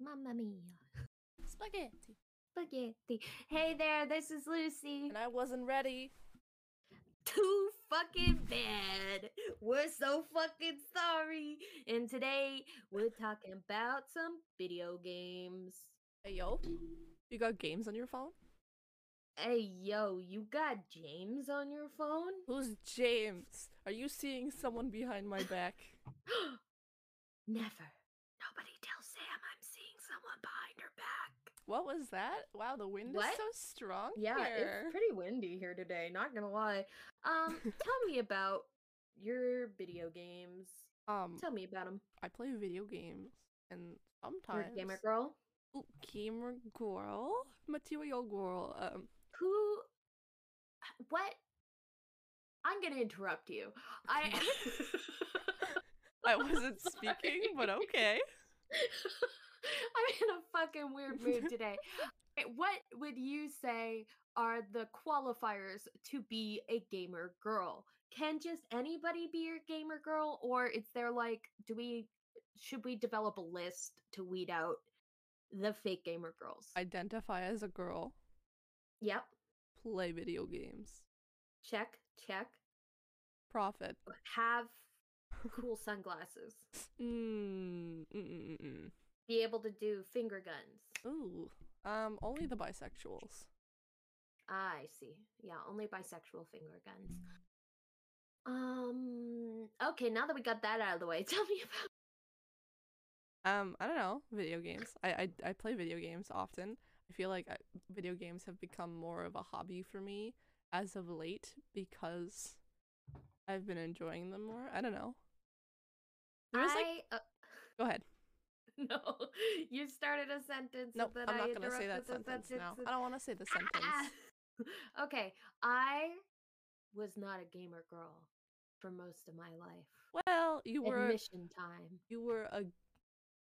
Mamma mia. Spaghetti. Spaghetti. Hey there, this is Lucy. And I wasn't ready. Too fucking bad. We're so fucking sorry. And today we're talking about some video games. Hey yo, you got games on your phone? Hey yo, you got James on your phone? Who's James? Are you seeing someone behind my back? Never. Nobody tell Sam I'm seeing someone behind her back. What was that? Wow, the wind What? is so strong Yeah, here. it's pretty windy here today, not gonna lie. Um, tell me about your video games. um, Tell me about them. I play video games, and You're sometimes a gamer girl. Ooh, gamer girl, material girl. Um, Who? What? I'm gonna interrupt you. I. I wasn't speaking, but okay. I'm in a fucking weird mood today. Eh, What would you say are the qualifiers to be a gamer girl? Can just anybody be a gamer girl, or is there like, do we should we develop a list to weed out the fake gamer girls? Identify as a girl. Yep. Play video games. Check. Check. Profit. Have cool sunglasses. Mm, mm, mm, mm, mm. Be able to do finger guns. Ooh. Um, only the bisexuals. I see. Yeah, only bisexual finger guns. Um. Okay, now that we got that out of the way, tell me about. Um, I don't know, video games. I I, I play video games often. I feel like I, video games have become more of a hobby for me as of late because I've been enjoying them more. I don't know. There's like, I. Uh, go ahead. no, you started a sentence. Nope, then I'm not gonna say that the sentence now. I don't want to say the sentence. Okay, I was not a gamer girl for most of my life. Well, you were Admission time. you were a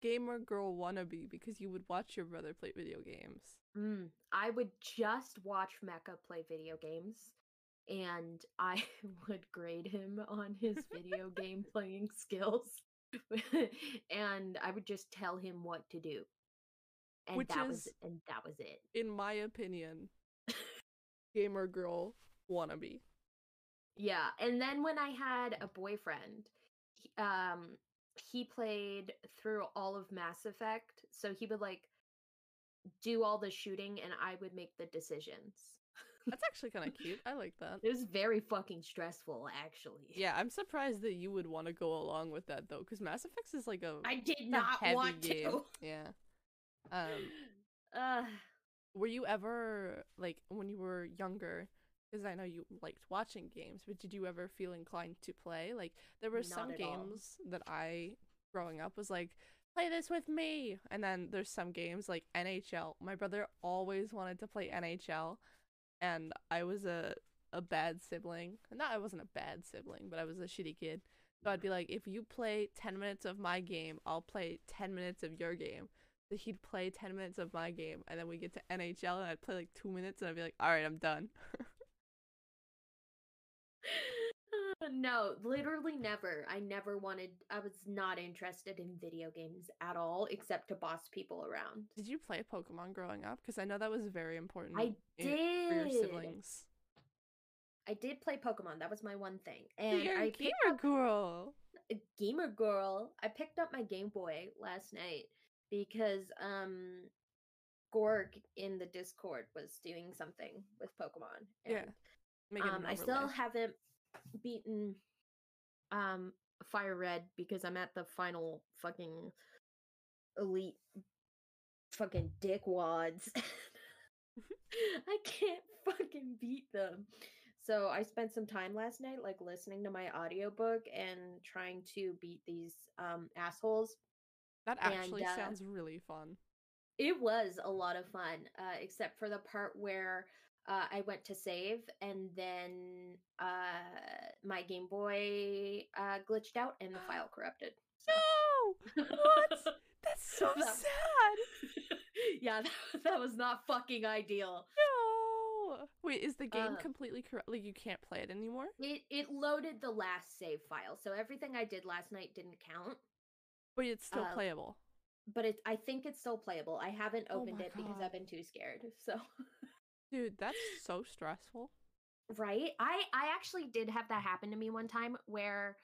gamer girl wannabe because you would watch your brother play video games. Mm, I would just watch Mecca play video games, and I would grade him on his video game playing skills, and I would just tell him what to do, and Which that was and that was it. In my opinion, gamer girl wannabe. Yeah, and then when I had a boyfriend, he, um, he played through all of Mass Effect, so he would like do all the shooting, and I would make the decisions. That's actually kind of cute. I like that. It was very fucking stressful, actually. Yeah, I'm surprised that you would want to go along with that though, because Mass Effect is like a I did not heavy want game. to. Yeah. Um, Uh, were you ever like when you were younger? Because I know you liked watching games, but did you ever feel inclined to play? Like there were some at all. games that I, growing up, was like, play this with me, and then there's some games like NHL. My brother always wanted to play NHL, and I was a a bad sibling. Not I wasn't a bad sibling, but I was a shitty kid. So I'd be like, if you play 10 minutes of my game, I'll play 10 minutes of your game. So he'd play 10 minutes of my game, and then we get to NHL, and I'd play like two minutes, and I'd be like, all right, I'm done. uh, no, literally never. I never wanted. I was not interested in video games at all, except to boss people around. Did you play Pokemon growing up? Because I know that was very important I in- for your siblings. I did play Pokemon. That was my one thing, and You're I a gamer up girl. a gamer girl. I picked up my Game Boy last night because um Gorg in the Discord was doing something with Pokemon. Yeah, and, Making um I still haven't beaten um Fire Red because I'm at the final fucking elite fucking dickwads. I can't fucking beat them. So I spent some time last night like listening to my audiobook and trying to beat these um assholes. That and, actually uh, sounds really fun. It was a lot of fun, uh, except for the part where uh, I went to save and then uh, my Game Boy uh, glitched out and the file corrupted. No! What? That's so That- sad. yeah, that, that was not fucking ideal. No! Wait, is the game Uh, completely correct? Like, you can't play it anymore? It it loaded the last save file, so everything I did last night didn't count. But it's still uh, playable. but it I think it's still playable. I haven't Oh opened my it because I've been too scared. So Dude, that's so stressful. right? I I actually did have that happen to me one time where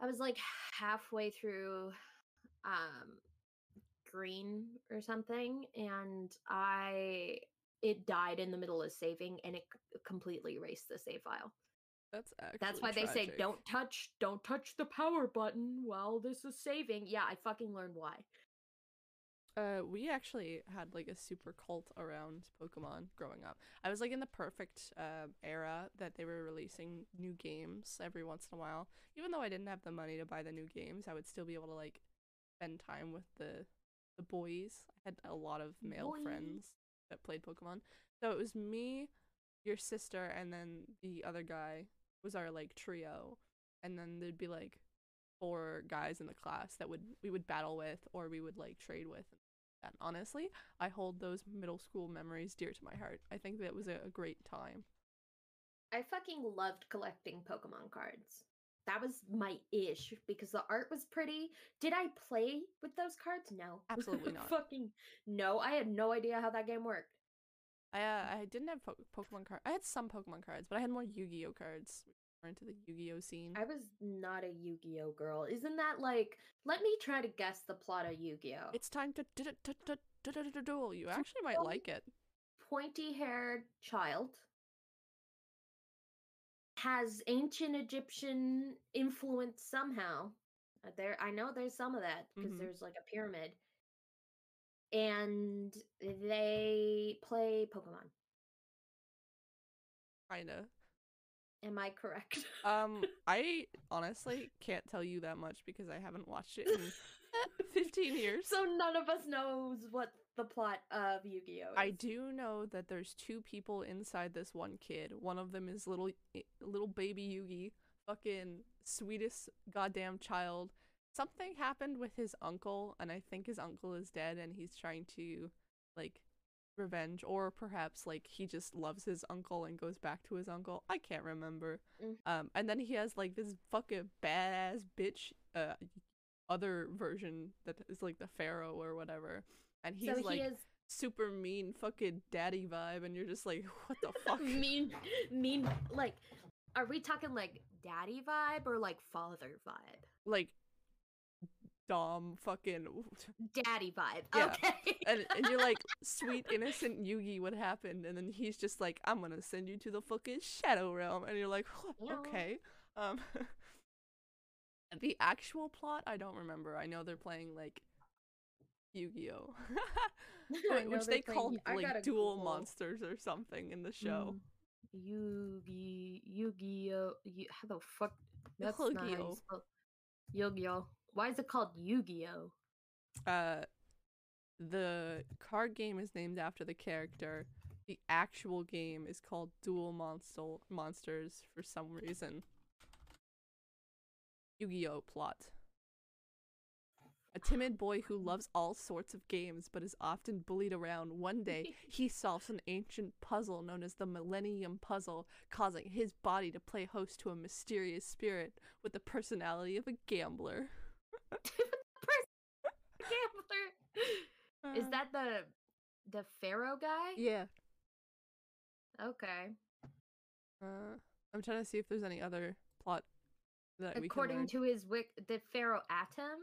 I was like halfway through um green or something and I it died in the middle of saving and it completely erased the save file. That's That's why they say don't touch don't touch the power button while this is saving. Yeah, I fucking learned why. Uh, we actually had like a super cult around Pokemon growing up. I was like in the perfect uh, era that they were releasing new games every once in a while. Even though I didn't have the money to buy the new games, I would still be able to like spend time with the the boys. I had a lot of male friends that played Pokemon. So it was me, your sister, and then the other guy was our like trio. And then there'd be like four guys in the class that would we would battle with or we would like trade with and honestly i hold those middle school memories dear to my heart i think that was a, a great time I fucking loved collecting Pokemon cards. That was my ish because the art was pretty. Did I play with those cards? No. Absolutely not. fucking no. I had no idea how that game worked. i uh, i didn't have po- pokemon cards i had some pokemon cards but i had more yu-gi-oh cards into the yu-gi-oh scene I was not a Yu-Gi-Oh girl. Isn't that like let me try to guess the plot of Yu-Gi-Oh. it's time to duel you actually might like it pointy-haired child has ancient Egyptian influence somehow. Uh, There, I know there's some of that because Mhm. there's like a pyramid, and they play Pokemon. kinda Am I correct? um i honestly can't tell you that much because i haven't watched it in 15 years so none of us knows what the plot of Yu-Gi-Oh. Is. I do know that there's two people inside this one kid. One of them is little little baby Yugi, fucking sweetest goddamn child. Something happened with his uncle, and I think his uncle is dead, and he's trying to like revenge, or perhaps like he just loves his uncle and goes back to his uncle. I can't remember. Mm. Um, and then he has like this fucking badass bitch, uh, other version that is like the pharaoh or whatever, and he's so like is super mean fucking daddy vibe and you're just like what the fuck mean, mean. Like, are we talking like daddy vibe or like father vibe? like dom fucking Daddy vibe. Yeah. Okay. and, and you're like sweet innocent yugi what happened and then he's just like i'm gonna send you to the fucking shadow realm and you're like "Huh, okay um the actual plot i don't remember i know they're playing like yu-gi-oh I Wh- know which playing- called like duel Google. monsters or something in the show Mm, Yugi, Yu-Gi-Oh. Yu- how the fuck? That's not how you Yu-Gi-Oh. spell- Yu-Gi-Oh. Why is it called Yu-Gi-Oh? uh the card game is named after the character. The actual game is called duel monster monsters for some reason. Yu-gi-oh plot. A timid boy who loves all sorts of games but is often bullied around. One day he solves an ancient puzzle known as the millennium puzzle causing his body to play host to a mysterious spirit with the personality of a gambler Gambler. Is Uh, that the the Pharaoh guy? yeah Okay. Uh, I'm trying to see if there's any other plot that we can According to his wick, the Pharaoh Atem,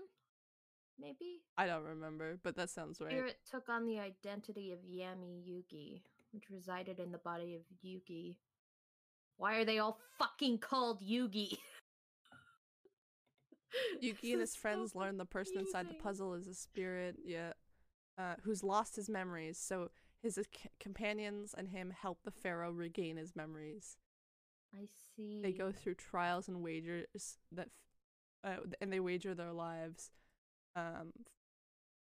maybe. I don't remember, but that sounds right. Spirit took on the identity of Yami Yugi, which resided in the body of Yugi. Why are they all fucking called Yugi? Yugi and his friends so learn the person inside the puzzle is a spirit, yeah, uh, who's lost his memories. So his uh, c- companions and him help the pharaoh regain his memories. I see. They go through trials and wagers that, f- uh, and they wager their lives, um,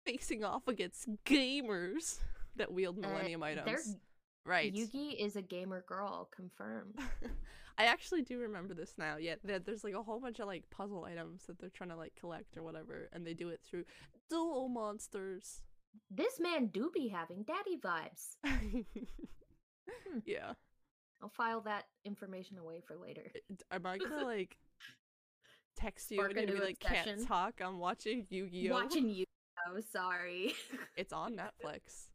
facing off against gamers that wield Uh, millennium they're- items. Right. Yugi is a gamer girl, confirmed. I actually do remember this now. Yeah, there, there's like a whole bunch of like puzzle items that they're trying to like collect or whatever, and they do it through duel monsters. this man do be having daddy vibes. Hmm. Yeah. I'll file that information away for later. Am I gonna like text you Spark and be like, can't talk? I'm watching Yu Gi Oh. Watching you. know. Sorry. It's on Netflix.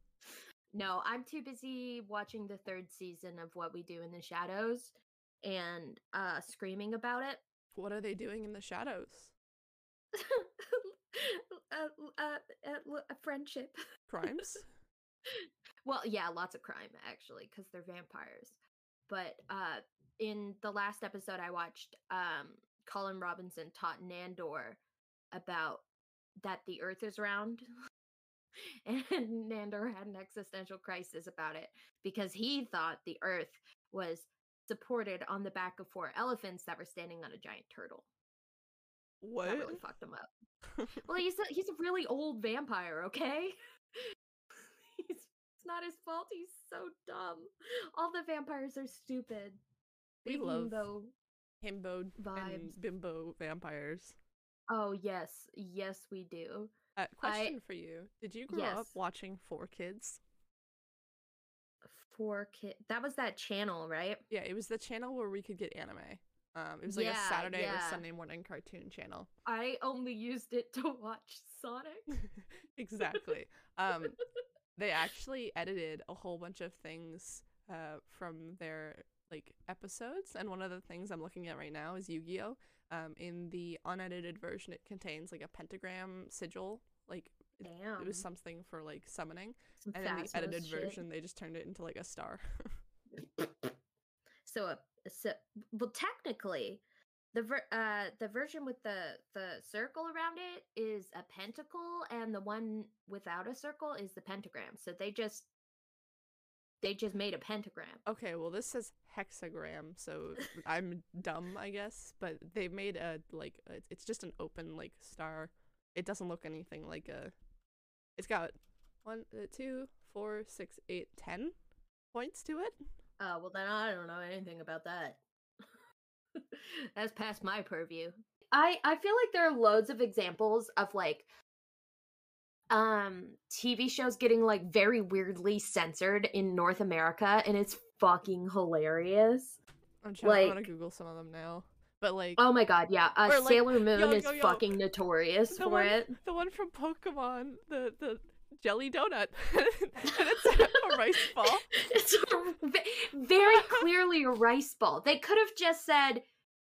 No, I'm too busy watching the third season of What We Do in the Shadows and uh screaming about it. What are they doing in the shadows? uh, uh, uh, friendship. Crimes? Well, yeah, lots of crime actually because they're vampires. But uh in the last episode I watched, um Colin Robinson taught Nandor about that the earth is round. and Nandor had an existential crisis about it because he thought the earth was supported on the back of four elephants that were standing on a giant turtle. What? That really fucked him up. Well, he's a, he's a really old vampire, okay? he's, it's not his fault. He's so dumb. All the vampires are stupid. We Big love himbo. Vibes. bimbo vampires. Oh yes, yes we do. Uh, question for you. Did you grow up watching 4Kids? Four kid. That was that channel, right? Yeah, it was the channel where we could get anime. Um, it was like Yeah, a Saturday or. Sunday morning cartoon channel. I only used it to watch Sonic. exactly. Um, they actually edited a whole bunch of things uh, from their like episodes, and one of the things I'm looking at right now is Yu-Gi-Oh. Um, in the unedited version, it contains like a pentagram sigil, like Damn. it was something for like summoning, Some and in the edited shit. version, they just turned it into like a star. So, uh, so well, technically, the ver- uh the version with the the circle around it is a pentacle, and the one without a circle is the pentagram. So they just they just made a pentagram. Okay, well this says hexagram, so I'm dumb, I guess, but they made a like a, it's just an open like star. It doesn't look anything like a. It's got one, uh, two, four, six, eight, ten points to it. Oh well, then I don't know anything about that. That's past my purview. I I feel like there are loads of examples of like um TV shows getting like very weirdly censored in North America and it's fucking hilarious. I'm trying. I'm gonna Google some of them now, but like Oh my god, yeah. Uh, like, Sailor Moon yo, is yo, yo, fucking notorious the for one, it. the one from Pokemon, the the jelly donut, and it's a rice ball. it's a, very clearly a rice ball. They could have just said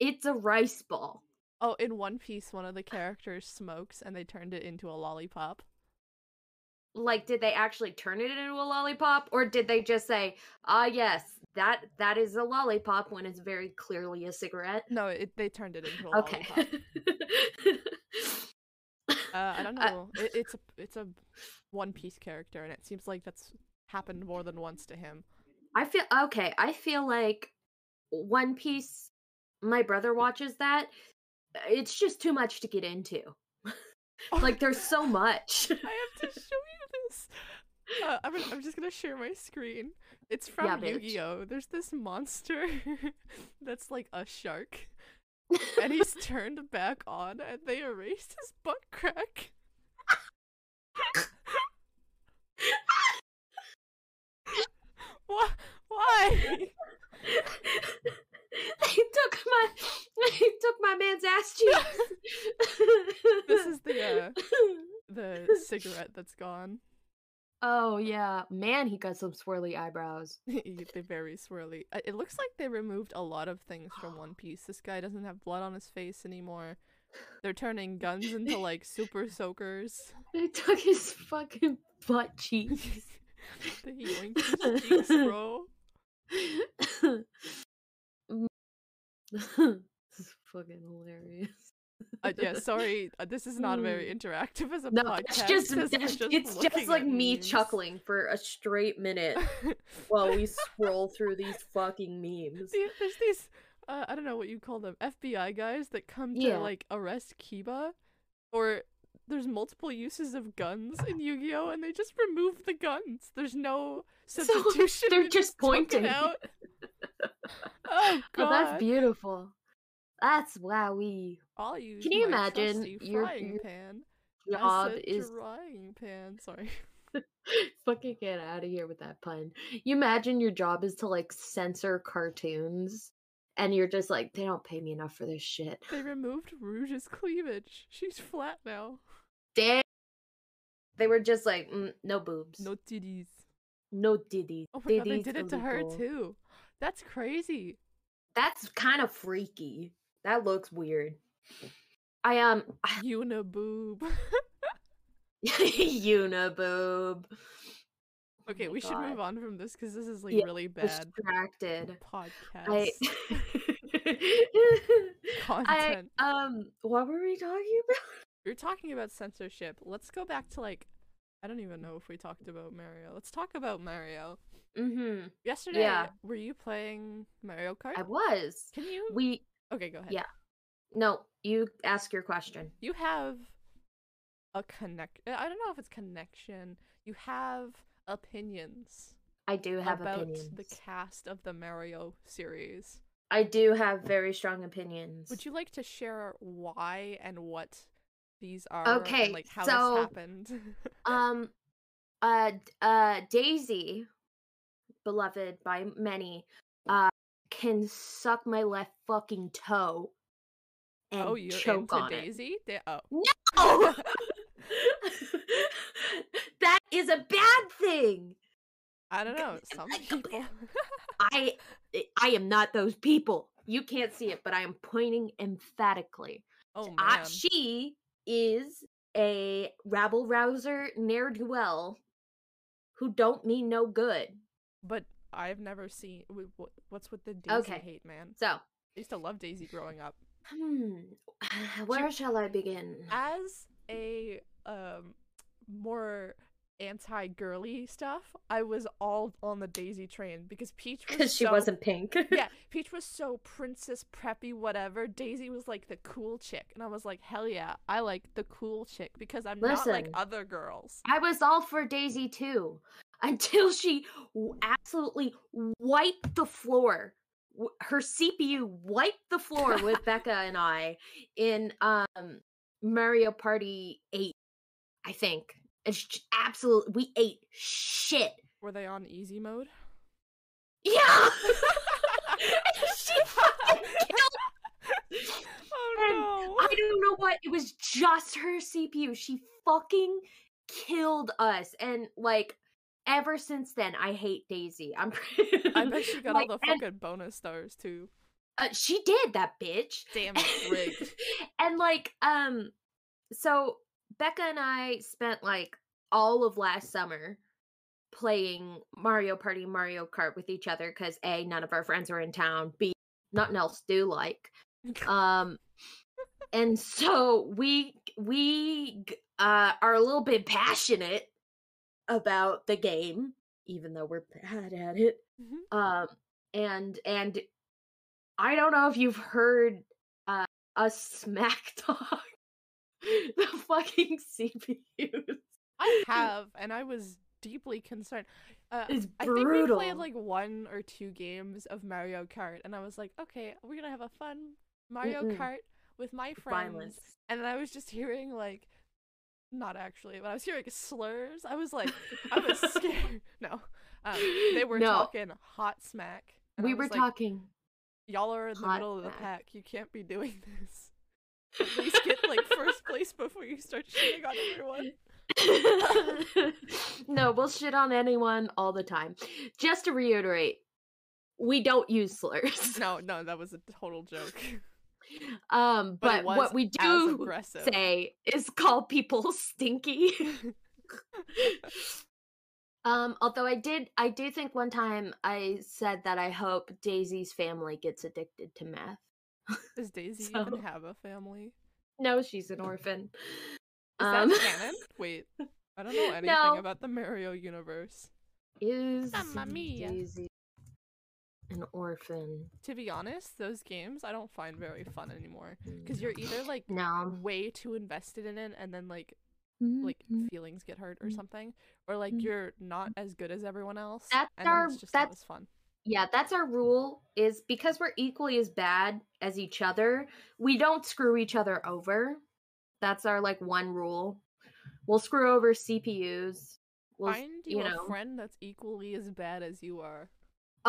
it's a rice ball. Oh, in One Piece, one of the characters smokes, and they turned it into a lollipop. like did they actually turn it into a lollipop or did they just say ah yes that that is a lollipop when it's very clearly a cigarette No, it, they turned it into a okay lollipop. Uh, I don't Uh, know. it, it's a it's a One Piece character, and it seems like that's happened more than once to him. i feel okay i feel like one piece my brother watches that it's just too much to get into like there's so much I have to show you this. Uh, I'm, I'm just gonna share my screen. It's from Yeah. Yu-Gi-Oh. There's this monster that's like a shark, and he's turned back on, and they erased his butt crack. Why? Why? they took my they took my man's ass cheeks This is the uh, the cigarette that's gone. Oh yeah, man, he got some swirly eyebrows. They're very swirly. It looks like they removed a lot of things from One Piece. This guy doesn't have blood on his face anymore. They're turning guns into like super soakers. They took his fucking butt cheeks. they yoinked his cheeks, bro. this is fucking hilarious. Uh, yeah, sorry. Uh, this is not very interactive as a No, podcast. it's just, we're just it's just like me memes. chuckling for a straight minute while we scroll through these fucking memes. There's these, uh, I don't know what you call them, FBI guys that come to Yeah. like arrest Kaiba, or there's multiple uses of guns in Yu-Gi-Oh, and they just remove the guns. There's no So, substitution. they're just pointing. out. oh god, Oh, that's beautiful. That's wowie. I'll use Can you imagine your- frying your pan? Job is drying pan. Sorry. fucking get out of here with that pun. You imagine your job is to like censor cartoons and you're just like, they don't pay me enough for this shit. They removed Rouge's cleavage. She's flat now. Damn. They were just like, mm, no boobs, No titties. no diddy. Oh my god, they did it to her too. That's crazy. That's kind of freaky. That looks weird. I um Uniboob. uniboob. okay, my we should move on from this because this is like Yeah, really bad Distracted. podcast I I content. um what were we talking about? You're talking about censorship. Let's go back to like I don't even know if we talked about Mario. Let's talk about Mario. Mm-hmm. Yesterday, Yeah. were you playing Mario Kart? I was. Can you? We Okay, go ahead. Yeah. no, you ask your question. You have a connect. I don't know if it's connection. You have opinions I do have opinions. about opinions. the cast of the Mario series. I do have very strong opinions. Would you like to share why and what these are? Okay, and, like how so- this happened. Um, uh, uh, Daisy, beloved by many, uh, can suck my left fucking toe oh, and oh, you're choke into on Daisy? Da- oh. No, that is a bad thing. I don't know. Some people. I, eh, I am not those people. You can't see it, but I am pointing emphatically. oh man. I, she is a rabble rouser ne'er do well who don't mean no good. But I've never seen. wh- wh- What's with the Daisy Okay. hate, man? So, I used to love Daisy growing up. hmm, where shall I begin? As a um more anti-girly stuff, I was all on the Daisy train because Peach was Because she so- wasn't pink. yeah, Peach was so princess preppy, whatever. Daisy was like the cool chick, and I was like, hell yeah, I like the cool chick because I'm not like other girls. I was all for Daisy too, until she absolutely wiped the floor. Her CPU wiped the floor with Becca and I in um Mario Party 8, I think. It's absolutely. We ate shit. Were they on easy mode? Yeah. she fucking killed oh And no! I don't know what. It was just her CPU. She fucking killed us. And like ever since then, I hate Daisy. I'm. I bet she got like, all the and, fucking bonus stars too. uh, she did that bitch. Damn it, rigged. and like, um, so Becca and I spent like all of last summer playing Mario Party, Mario Kart with each other because a none of our friends were in town. B nothing else do like. um and so we we uh are a little bit passionate about the game even though we're bad at it Mhm. um and and i don't know if you've heard uh us smack talk the fucking cpus I have, and I was deeply concerned. Uh, it's brutal. I think we played like one or two games of Mario Kart, and I was like, okay, we're gonna have a fun Mario Mm-mm. Kart with my friends. violence And then I was just hearing like, not actually, but I was hearing slurs. I was like, I was scared. No, um, they were No. talking hot smack. we were like, talking Y'all are in the middle of the pack. You can't be doing this. At least get like first place before you start shitting on everyone. no, we'll shit on anyone all the time. Just to reiterate, we don't use slurs. No, no, that was a total joke. Um, But, but, what we do say is call people stinky. um, although I did, I do think one time I said that I hope Daisy's family gets addicted to meth. Does Daisy So- even have a family? No, she's an orphan. Is Um, that canon? Wait, I don't know anything No. about the Mario universe. Is Daisy an orphan? To be honest, those games I don't find very fun anymore because you're either like No. way too invested in it and then like like Mhm. feelings get hurt or Mm. something, or like Mm. you're not as good as everyone else. That's and our- it's just not that's- as fun. Yeah, that's our rule is because we're equally as bad as each other, we don't screw each other over. That's our like one rule. We'll screw over CPUs. We'll, Find you, you a know. friend that's equally as bad as you are.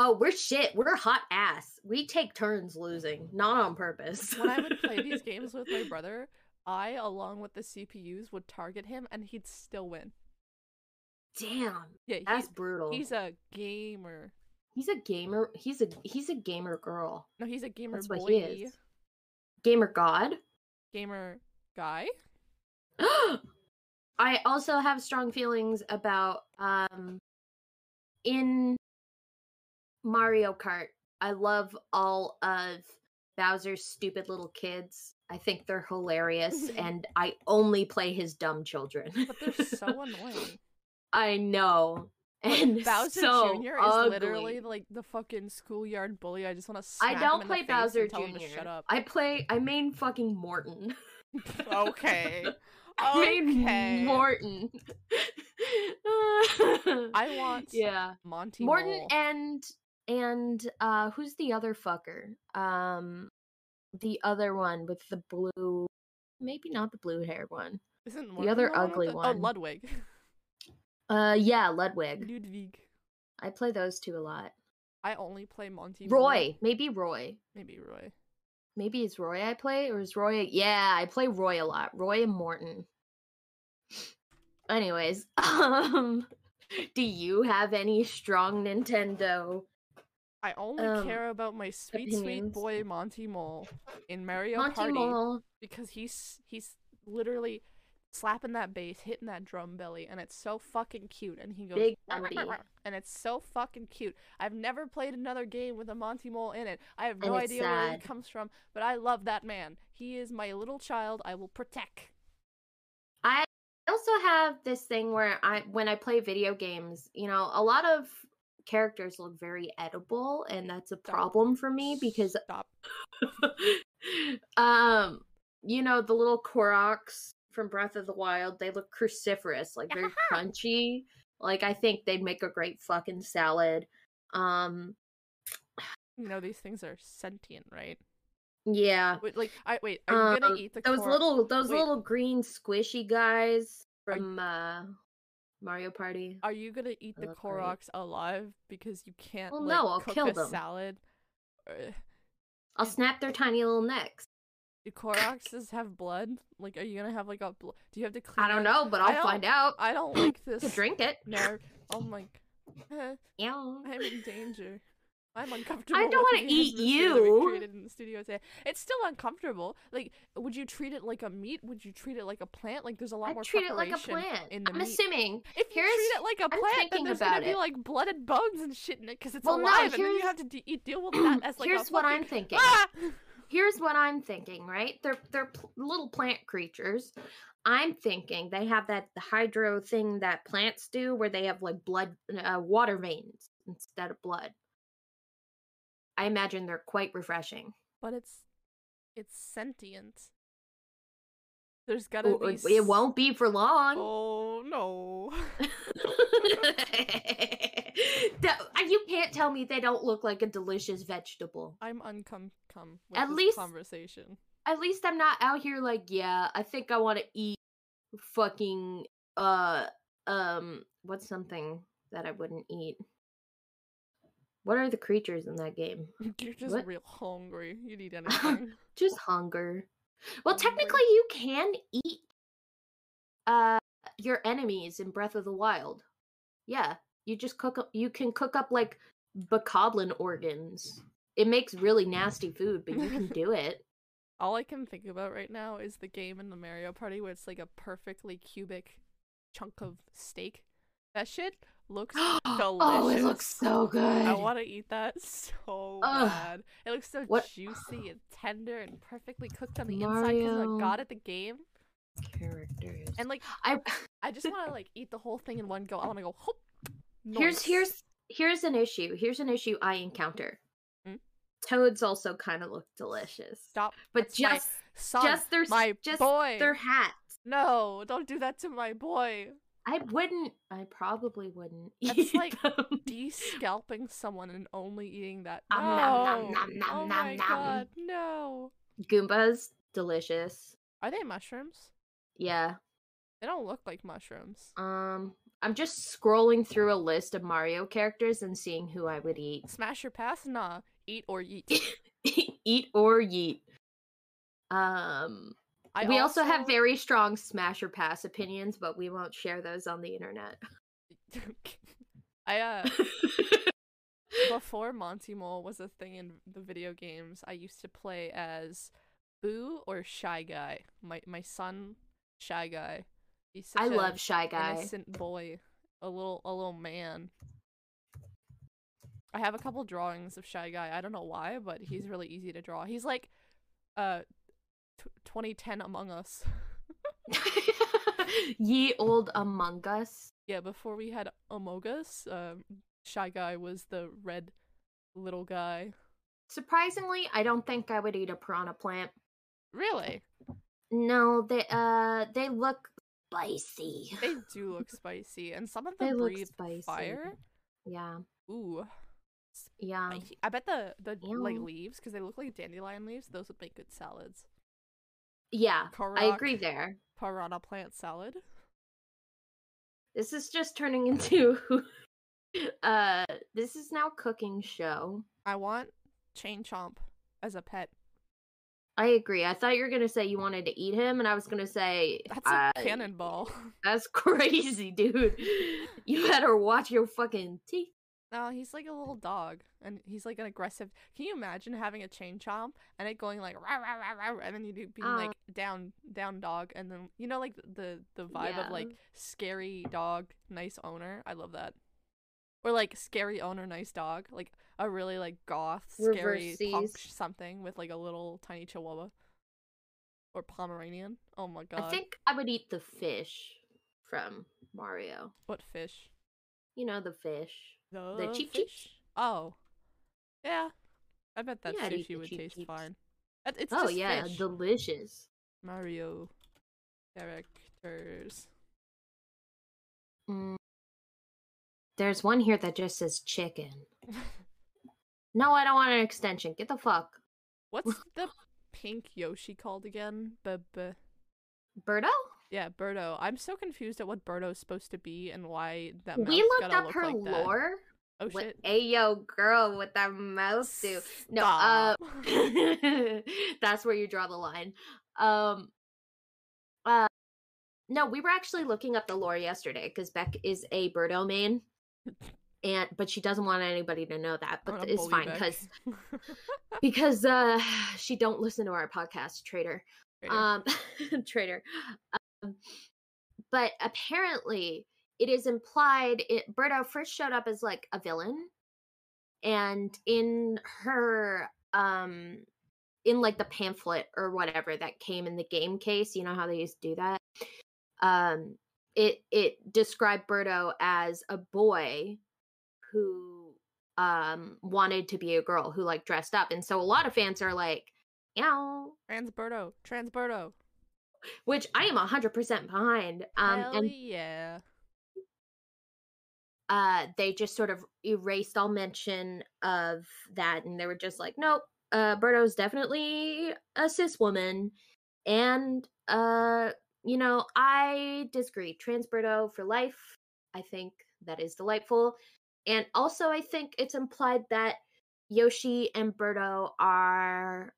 Oh, we're shit. We're hot ass. We take turns losing, not on purpose. When I would play these games with my brother, I, along with the CPUs, would target him and he'd still win. Damn, Yeah, that's he's, brutal. he's a gamer. He's a gamer. He's a he's a gamer girl. No, he's a gamer That's boy. what he is. Gamer god. Gamer guy. I also have strong feelings about um in Mario Kart. I love all of Bowser's stupid little kids. I think they're hilarious and I only play his dumb children. But they're so annoying. I know. And Bowser so Jr. is ugly. literally like the fucking schoolyard bully. I just want to. I don't play Bowser and tell him Jr. to shut up. I play I main fucking Morton. okay. I Okay. Morton. I want yeah. Monty Morton Mole. and and uh who's the other fucker? Um the other one with the blue maybe not the blue haired one. Isn't the other one ugly the- one. Oh, Ludwig. Uh yeah, Ludwig. Ludwig. I play those two a lot. I only play Monty. Roy, maybe Roy. Maybe Roy. Maybe it's Roy I play or is Roy Yeah, I play Roy a lot. Roy and Morton. Anyways, um do you have any strong Nintendo I only Um, care about my sweet, sweet boy Monty Mole in Mario Monty Party Mole? because he's he's literally slapping that bass, hitting that drum belly, and it's so fucking cute. And he goes, Big "Rah, rah, Monty. rah, rah," and it's so fucking cute. I've never played another game with a Monty Mole in it. I have no idea where he comes from, but I love that man. He is my little child. I will protect. I also have this thing where I when I play video games, you know, a lot of characters look very edible and that's a problem for me because Stop. um you know, the little Koroks from Breath of the Wild, they look cruciferous, like very crunchy. Like I think they'd make a great fucking salad. Um You know these things are sentient, right? yeah. Wait, like, I wait. Are you gonna Um, eat the those little those wait. little green squishy guys from uh Mario Party? Are you gonna eat the look great. Koroks alive because you can't Well, like no, I'll cook kill a them. salad? I'll Is- snap their tiny little necks. Do Koroks have blood? Like, are you gonna have like a? Bl- do you have to clean? I don't it? know, but I I'll find out. I don't like To this. drink it. No. Oh my. Yeah. I'm in danger. I'm uncomfortable. I don't wanna eat atmosphere you. created in the studio today. It's still uncomfortable. Like, would you treat it like a meat? Would you treat it like a plant? Like, there's a lot more. I more treat it like a plant. in the I'm meat. assuming. If you Here's- treat it like a plant, then there's gonna be like blood and bones and shit in it because it's Well, no, alive, and then you have to de- deal with that as like a Here's what I'm thinking. Ah! Here's what I'm thinking, right? They're they're pl- little plant creatures. I'm thinking they have that hydro thing that plants do, where they have like blood, uh, water veins instead of blood. I imagine they're quite refreshing. But it's it's sentient. There's gotta be. It it won't be for long. Oh no. You can't tell me they don't look like a delicious vegetable. I'm uncom come with At this least- conversation. At least I'm not out here like, yeah, I think I want to eat fucking uh um what's something that I wouldn't eat? What are the creatures in that game? You're just What? real hungry. You need anything. Just hunger. Well, Hungry. technically you can eat uh your enemies in Breath of the Wild. Yeah, you just cook up you can cook up like bokoblin organs. It makes really nasty food, but you can do it. All I can think about right now is the game in the Mario Party where it's like a perfectly cubic chunk of steak. That shit looks delicious. oh, it looks so good. I want to eat that so Ugh. bad. It looks so What- juicy and tender and perfectly cooked on the inside because I'm Mario. a at the game. characters. And like, I I just want to like eat the whole thing in one go. I want to go. Hop, here's Nice. here's here's an issue. Here's an issue I encounter. Hmm? Toads also kind of look delicious, stop. but That's my just son, just their s- my just boy. their hats. No, don't do that to my boy. I wouldn't. I probably wouldn't. That's like. De-scalping someone and only eating that. Um, No. nom, nom, nom, oh my god, no. Goombas, delicious. Are they mushrooms? Yeah. They don't look like mushrooms. Um, I'm just scrolling through a list of Mario characters and seeing who I would eat. Smash your pass? Nah. Eat or yeet. eat or yeet. Um, I we also... have very strong smash or pass opinions, but we won't share those on the internet. I uh before Monty Mole was a thing in the video games, I used to play as Boo or Shy Guy. My my son, Shy Guy. He's I a love Shy Guy. innocent boy, a little a little man. I have a couple drawings of Shy Guy. I don't know why, but he's really easy to draw. He's like, uh, t- 2010 Among Us. Ye old Among Us. Yeah, before we had Among Us, um, Shy Guy was the red little guy. Surprisingly, I don't think I would eat a piranha plant. Really? No, they uh they look spicy. They do look spicy, and some of They them look breathe spicy. fire. Yeah. Ooh, Yeah. I, I bet the the like leaves because they look like dandelion leaves. Those would make good salads. Yeah. I agree there. Piranha plant salad. This is just turning into uh this is now cooking show. I want chain chomp as a pet. I agree. I thought you were gonna say you wanted to eat him, and I was gonna say That's a uh, cannonball. That's crazy, dude. You better watch your fucking teeth. No, he's like a little dog, and he's like an aggressive. Can you imagine having a chain chomp and it going like rah, rah, rah, rah, and then you do being Uh. like down down dog, and then you know like the the vibe Yeah. of like scary dog, nice owner. I love that. Or like scary owner, nice dog, like a really like goth, scary punk something with like a little tiny chihuahua or Pomeranian. Oh my god, I think I would eat the fish from Mario. what fish? You know the fish. The, Cheep Cheeps? fish? Oh, yeah. I bet that Yeah, sushi would taste Cheeps. fine. It- It's oh yeah, fish. delicious. Mario characters. Mm. There's one here that just says chicken. No, I don't want an extension. Get the fuck. What's the pink Yoshi called again? B. Birdo? Yeah, Birdo. I'm so confused at what Birdo's supposed to be and why that we looked up look her like that. lore. Oh What shit. Ayo girl with that mouse suit. No, uh that's where you draw the line. Um uh no, we were actually looking up the lore yesterday because Beck is a Birdo main. And but she doesn't want anybody to know that, but it's fine because because uh she don't listen to our podcast, traitor. Traitor. Um traitor. Um, but apparently it is implied it Birdo first showed up as like a villain and in her um in like the pamphlet or whatever that came in the game case, you know how they used to do that. Um it it described Birdo as a boy who um wanted to be a girl who like dressed up and so a lot of fans are like Ow, Trans Birdo. Trans Birdo. Which I am 100% behind. Um, Hell and yeah. uh, they just sort of erased all mention of that, and they were just like, nope, uh, Birdo's definitely a cis woman, and uh, you know, I disagree. Trans Birdo for life. I think that is delightful, and also I think it's implied that Yoshi and Birdo are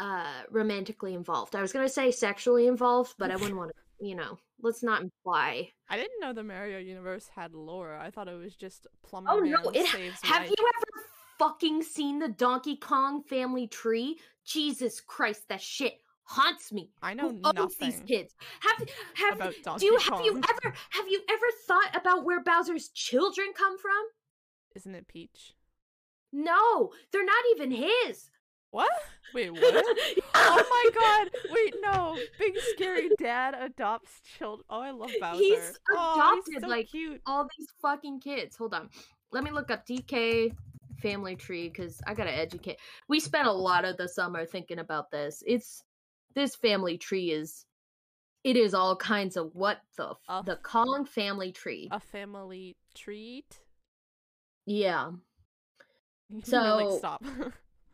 uh romantically involved. I was gonna say sexually involved, but I wouldn't want to, you know, let's not imply. I didn't know the Mario universe had lore. I thought it was just Plumber Oh Man no! It, saves have you ever fucking seen the Donkey Kong family tree? Jesus Christ, that shit haunts me. I know Who owns these kids? Have have about Donkey do you Kong. have you ever have you ever thought about where Bowser's children come from? Isn't it Peach? No, they're not even his. What? Wait, what? oh my god! Wait, no! Big scary dad adopts children. Oh, I love Bowser. He's oh, adopted, he's so like, cute. All these fucking kids. Hold on. Let me look up DK family tree because I gotta educate. We spent a lot of the summer thinking about this. It's this family tree is it is all kinds of what the f- the Kong family tree. A family treat. yeah. like So- stop.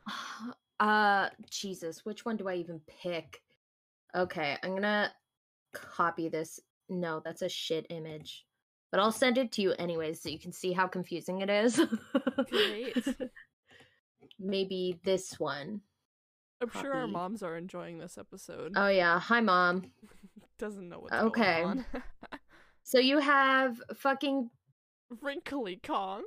Uh Jesus, which one do I even pick? Okay, I'm gonna copy this. No, that's a shit image. But I'll send it to you anyways so you can see how confusing it is. Great. Maybe this one. I'm sure our moms are enjoying this episode. Oh yeah, hi mom. Doesn't know what's okay. going on. So you have fucking Wrinkly Kong.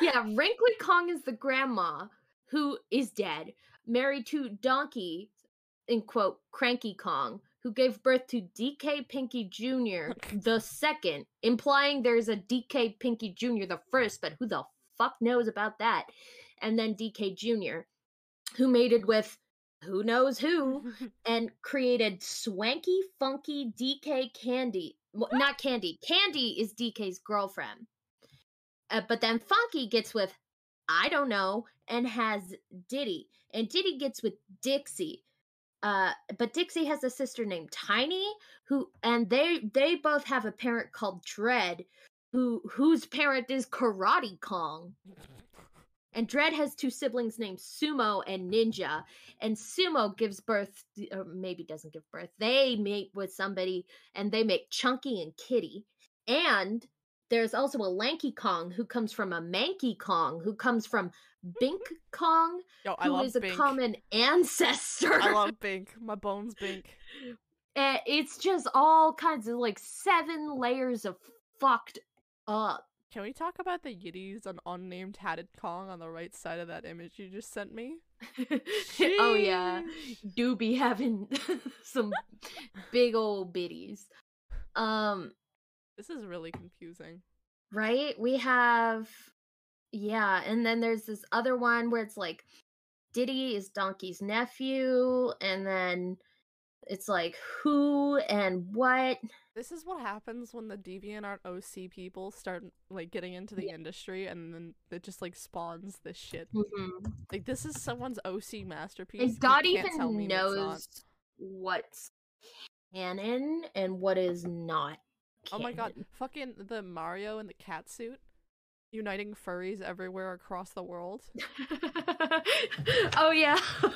yeah, Wrinkly Kong is the grandma who is dead, married to Donkey, in quote, Cranky Kong, who gave birth to DK Pinky Jr. the second, implying there's a DK Pinky Jr. the first, but who the fuck knows about that? And then DK Jr., who mated with who knows who and created swanky, funky DK Candy. Well, not Candy. Candy is DK's girlfriend. Uh, but then Funky gets with I don't know and has Diddy, and Diddy gets with Dixie. Uh, but Dixie has a sister named Tiny, who and they they both have a parent called Dread, who whose parent is Karate Kong. And Dread has two siblings named Sumo and Ninja. And Sumo gives birth, or maybe doesn't give birth. They mate with somebody and they make Chunky and Kitty. And there's also a Lanky Kong who comes from a Manky Kong who comes from Bink Kong, Yo, I who is a common ancestor. I love Bink. My bones Bink. And it's just all kinds of like seven layers of fucked up. Can we talk about the Yiddies on unnamed hatted Kong on the right side of that image you just sent me? oh yeah, do be having some big old biddies. Um, This is really confusing. right? We have yeah, and then there's this other one where it's like Diddy is Donkey's nephew, and then it's like who and what. This is what happens when the DeviantArt OC people start like getting into the Yeah. industry and then it just like spawns this shit. Mhm. Like this is someone's OC masterpiece. And God can't tell me even knows what's canon and what is not. Oh my god, fucking the Mario in the cat suit uniting furries everywhere across the world. oh yeah.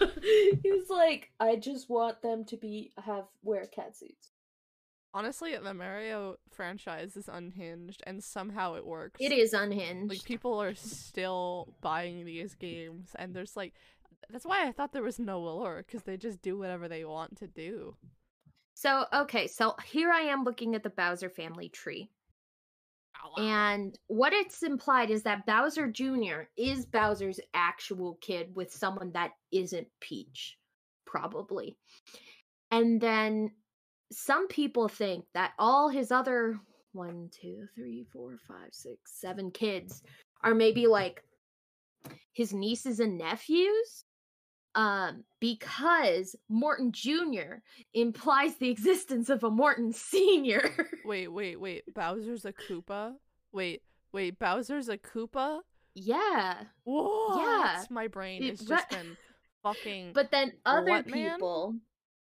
he was like, I just want them to be have wear cat suits. Honestly, the Mario franchise is unhinged and somehow it works. It is unhinged. Like people are still buying these games and there's like that's why I thought there was no allure cuz they just do whatever they want to do. So okay, so here I am looking at the Bowser family tree. Oh, and what it's implied is that Bowser Jr. is Bowser's actual kid with someone that isn't Peach, probably. And then some people think that all his other one, two, three, four, five, six, seven kids are maybe like his nieces and nephews. Um, because Morton Jr. implies the existence of a Morton Sr. Wait, wait, wait. Bowser's a Koopa? Wait, wait, Bowser's a Koopa? yeah. What? My brain has but- just been fucking But then other What, man? people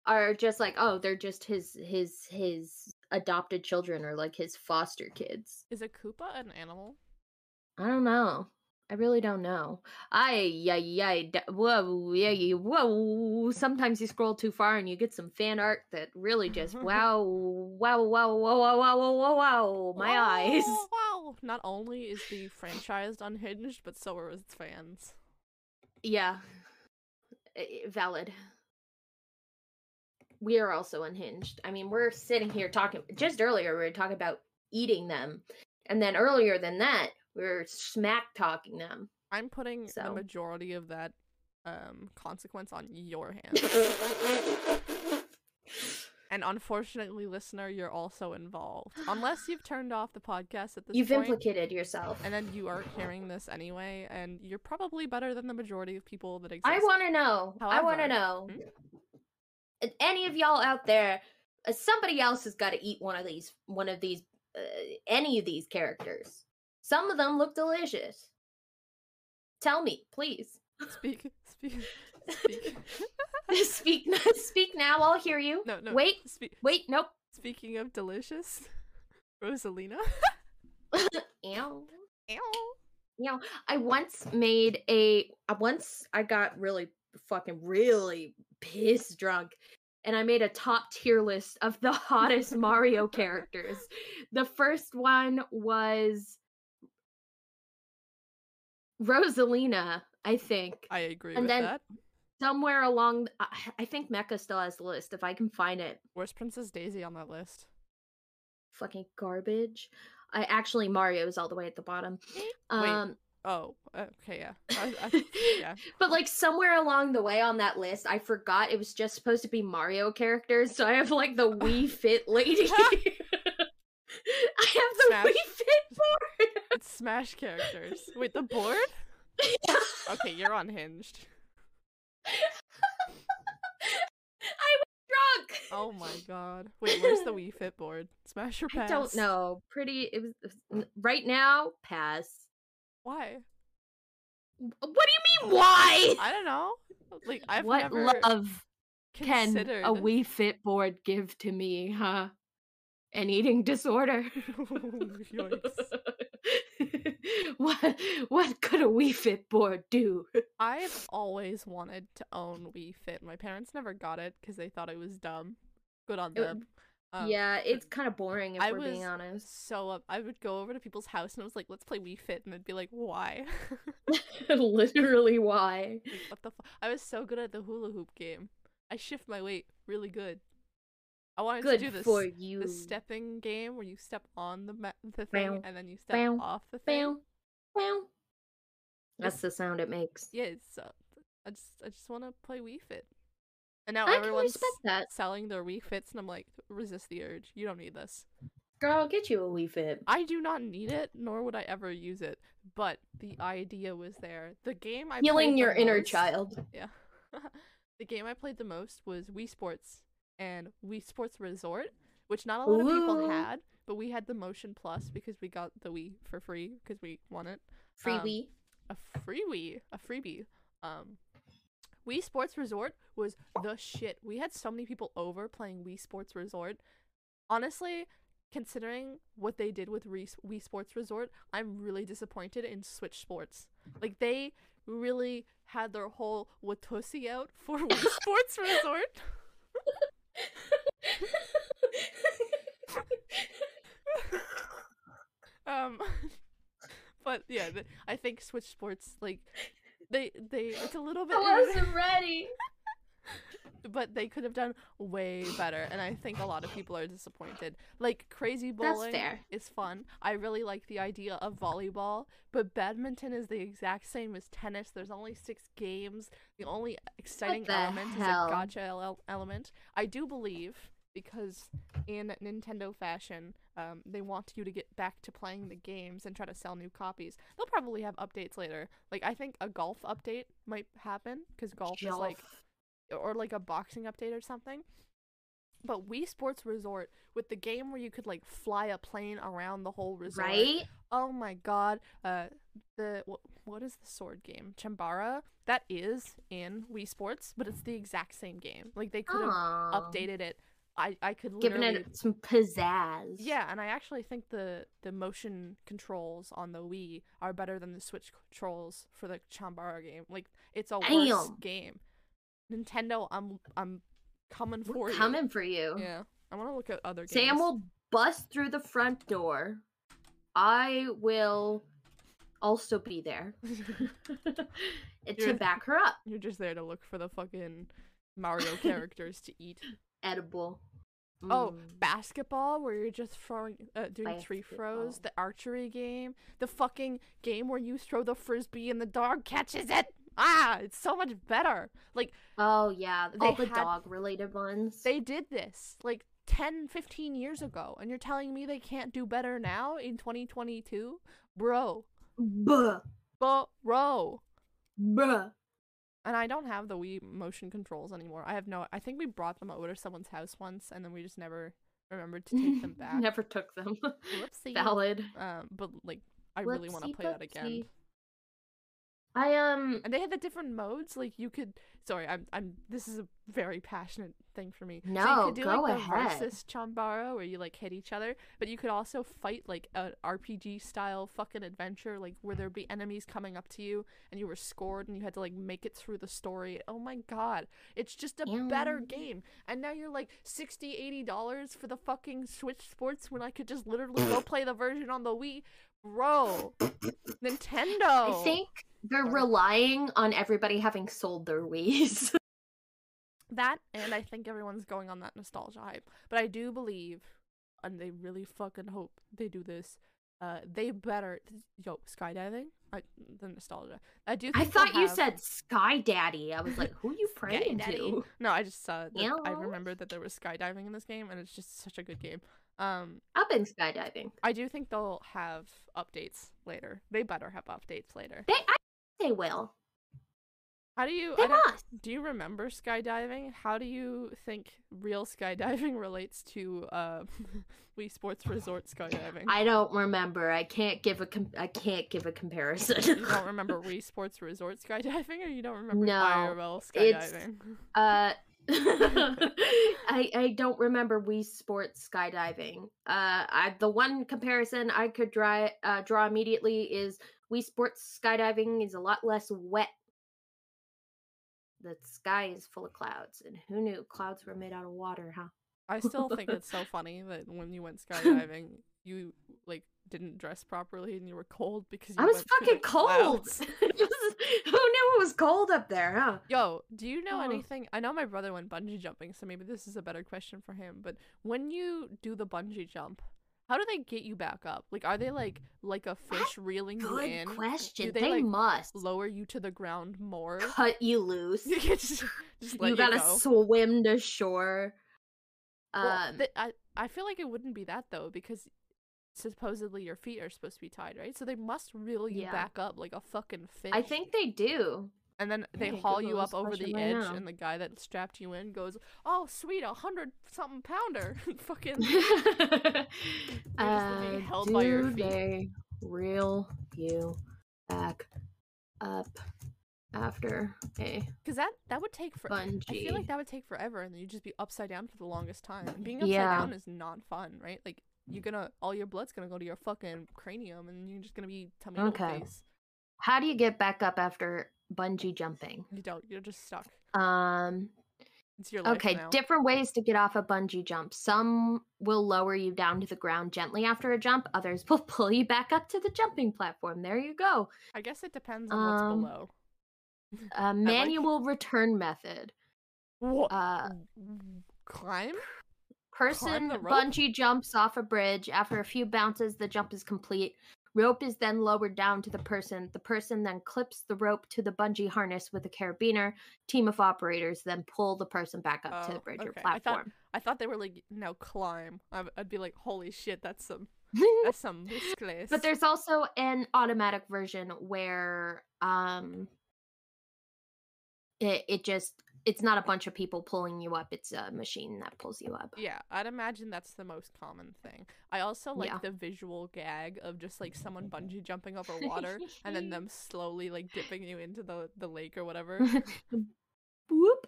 are just like, oh, they're just his his his adopted children or like his foster kids. Is a Koopa an animal? I don't know. I really don't know. I yeah yeah whoa yeah yeah whoa. Sometimes you scroll too far and you get some fan art that really just wow wow wow wow wow wow wow wow wow my eyes. Oh, Wow. Not only is the franchise unhinged, but so are its fans. Yeah, valid. We are also unhinged. I mean, we're sitting here talking. Just earlier, we were talking about eating them, and then earlier than that, we were smack talking them. I'm putting the majority of that um consequence on your hands. and unfortunately, listener, you're also involved. Unless you've turned off the podcast at this You've point. implicated yourself. and then you are hearing this anyway, and you're probably better than the majority of people that exist. I want to know. I want to know. Hmm? Any of y'all out there? uh, Somebody else has got to eat one of these. One of these. Uh, any of these characters. Some of them look delicious. Tell me, please. speak, speak, speak. speak speak now i'll hear you no, no. wait Speak. wait nope Speaking of delicious, Rosalina. Ew. Ow. you know i once made a I once i got really fucking really piss drunk and i made a top tier list of the hottest mario characters the first one was rosalina i think I agree And with then- that. somewhere along. I, think Mecha still has the list. If I can find it, Where's Princess Daisy on that list? fucking garbage. I actually Mario's all the way at the bottom. Um, Oh, okay, yeah. I, I, yeah. but like somewhere along the way on that list, I forgot it was just supposed to be Mario characters. So I have like the Wii Fit lady. I have the Smash. Wii Fit board. It's Smash characters. Wait, the board? Okay, you're unhinged. I was drunk. Oh my god. Wait, where's the Wii Fit board? Smash or pass? I don't know. Pretty. It was it was- right now. Pass. Why? What do you mean? Why? I don't know. Like I've what never love can considered. a Wii Fit board give to me, huh? An eating disorder. What what could a Wii Fit board do? I've always wanted to own Wii Fit. My parents never got it because they thought it was dumb. Good on It- them. Um, yeah, it's kind of boring if I we're was being honest. so up. I would go over to people's house and I was like, "Let's play Wii Fit," and they'd be like, "Why?" Literally, why? Like, what the? Fu- I was so good at the hula hoop game. I shift my weight really good. I wanted Good to do this for you. the stepping game where you step on the ma- the Bow, thing and then you step bow, off the thing. Bow, bow. That's the sound it makes. Yeah, it's. Uh, I just I just want to play Wii Fit. And now I everyone's selling their Wii Fits, and I'm like, resist the urge. You don't need this. Girl, I'll get you a Wii Fit. I do not need it, nor would I ever use it. But the idea was there. The game I Healing your inner child. Yeah. the game I played the most was Wii Sports and Wii Sports Resort, which not a lot of people had, but we had the Motion Plus because we got the Wii for free because we won it. Free Um, Wii. A free Wii, a freebie. Um, Wii Sports Resort was the shit. We had so many people over playing Wii Sports Resort. Honestly, considering what they did with Re- Wii Sports Resort, I'm really disappointed in Switch Sports. Like they really had their whole Watusi out for Wii Sports Resort. Um, but yeah, I think Switch Sports like they they it's a little bit, I wasn't ready. but they could have done way better, and I think a lot of people are disappointed. Like crazy bowling is fun. I really like the idea of volleyball, but badminton is the exact same as tennis. There's only six games. The only exciting the element hell? is a gotcha ele- element. I do believe because in Nintendo fashion, um, they want you to get back to playing the games and try to sell new copies. They'll probably have updates later. Like I think a golf update might happen because golf is like or like a boxing update or something. But Wii Sports Resort with the game where you could like fly a plane around the whole resort. right? Oh my god. Uh the what, what is the sword game? Chambara? That is in Wii Sports, but it's the exact same game. Like they could have updated it. I I could literally it some pizzazz. yeah, and I actually think the the motion controls on the Wii are better than the Switch controls for the Chambara game. Like it's a worse game. Nintendo, I'm I'm coming for We're you. coming for you. Yeah, I want to look at other games. Sam will bust through the front door. I will also be there to back her up. You're just there to look for the fucking Mario characters to eat. Edible. Oh, Mm. basketball where you're just throwing, uh, doing tree throws. The archery game. The fucking game where you throw the frisbee and the dog catches it. Ah, it's so much better. Like Oh yeah, They all the had- dog related ones. they did this like 10, 15 years ago, and you're telling me they can't do better now in 2022, bro, Buh, bro. buh. And I don't have the Wii motion controls anymore. I have no. I think we brought them over to someone's house once, and then we just never remembered to take them back. Never took them. Whoopsie. Valid. Um, but like, I really want to play that again. I um And they had the different modes. Like you could. Sorry, I'm. I'm. This is a very passionate thing for me. so you No, could do go like the ahead. versus Chambara, where you like hit each other, but you could also fight like an RPG style fucking adventure, like where there'd be enemies coming up to you, and you were scored, and you had to like make it through the story. Oh my god, it's just a better game. And now you're like 60 80 dollars for the fucking Switch Sports when I could just literally go play the version on the Wii. Bro, Nintendo. I think they're relying on everybody having sold their Wii's. that, and I think everyone's going on that nostalgia hype. But I do believe, and they really fucking hope they do this. Uh, they better yo skydiving. I the nostalgia. I do. I thought you have- said Sky Daddy. I was like, who you praying to? No, I just saw. That I Meow. remembered that there was skydiving in this game, and it's just such a good game. Um, I've been skydiving. I do think they'll have updates later. They better have updates later. They, I, they will. How do you? They must. do you remember skydiving? How do you think real skydiving relates to uh, Wii Sports Resort skydiving? I don't remember. I can't give a. Com- I can't give a comparison. you don't remember Wii Sports Resort skydiving, or you don't remember No, IRL it's- skydiving? Uh, I I don't remember Wii Sports skydiving. Uh, I the one comparison I could draw uh, draw immediately is Wii Sports skydiving is a lot less wet. The sky is full of clouds, and who knew clouds were made out of water, huh? I still think it's so funny that when you went skydiving, you like didn't dress properly and you were cold because you I was went through the fucking cold. was- who knew it was cold up there, huh? Yo, do you know Oh. anything? I know my brother went bungee jumping, so maybe this is a better question for him. But when you do the bungee jump, how do they get you back up? Like, are they like like a fish reeling you Good in? question. Do They, they, like, must Lower you to the ground more. cut you loose. You just, just you gotta go. swim to shore. Well, Um, th- I I feel like it wouldn't be that though because supposedly your feet are supposed to be tied, right? So they must reel you Yeah. back up like a fucking fish. I think they do. And then they haul you up over the edge, and the guy that strapped you in goes, "Oh, sweet, a hundred something pounder." Fucking uh, being held by your do feet. they reel you back up after a because that that would take for. I feel like that would take forever, and then you'd just be upside down for the longest time. And being upside Yeah. down is not fun, right? Like you're gonna all your blood's gonna go to your fucking cranium, and you're just gonna be tomato Okay. face. How do you get back up after bungee jumping? You don't. You're just stuck. Um, It's your life okay, now. different ways to get off a bungee jump. Some will lower you down to the ground gently after a jump. Others will pull you back up to the jumping platform. There you go. I guess it depends on what's Um, below. A manual return method. What? Uh, Climb? Person bungee jumps off a bridge. After a few bounces, the jump is complete. Rope is then lowered down to the person. The person then clips the rope to the bungee harness with a carabiner. Team of operators then pull the person back up to the Oh, bridge or okay. I thought- platform. I thought they were like no, climb. I'd, I'd be like, holy shit, that's some that's some muscles. but there's also an automatic version where um it, it just it's not a bunch of people pulling you up it's a machine that pulls you up yeah, I'd imagine that's the most common thing. I also like Yeah. the visual gag of just like someone bungee jumping over water and then them slowly like dipping you into the the lake or whatever. Whoop.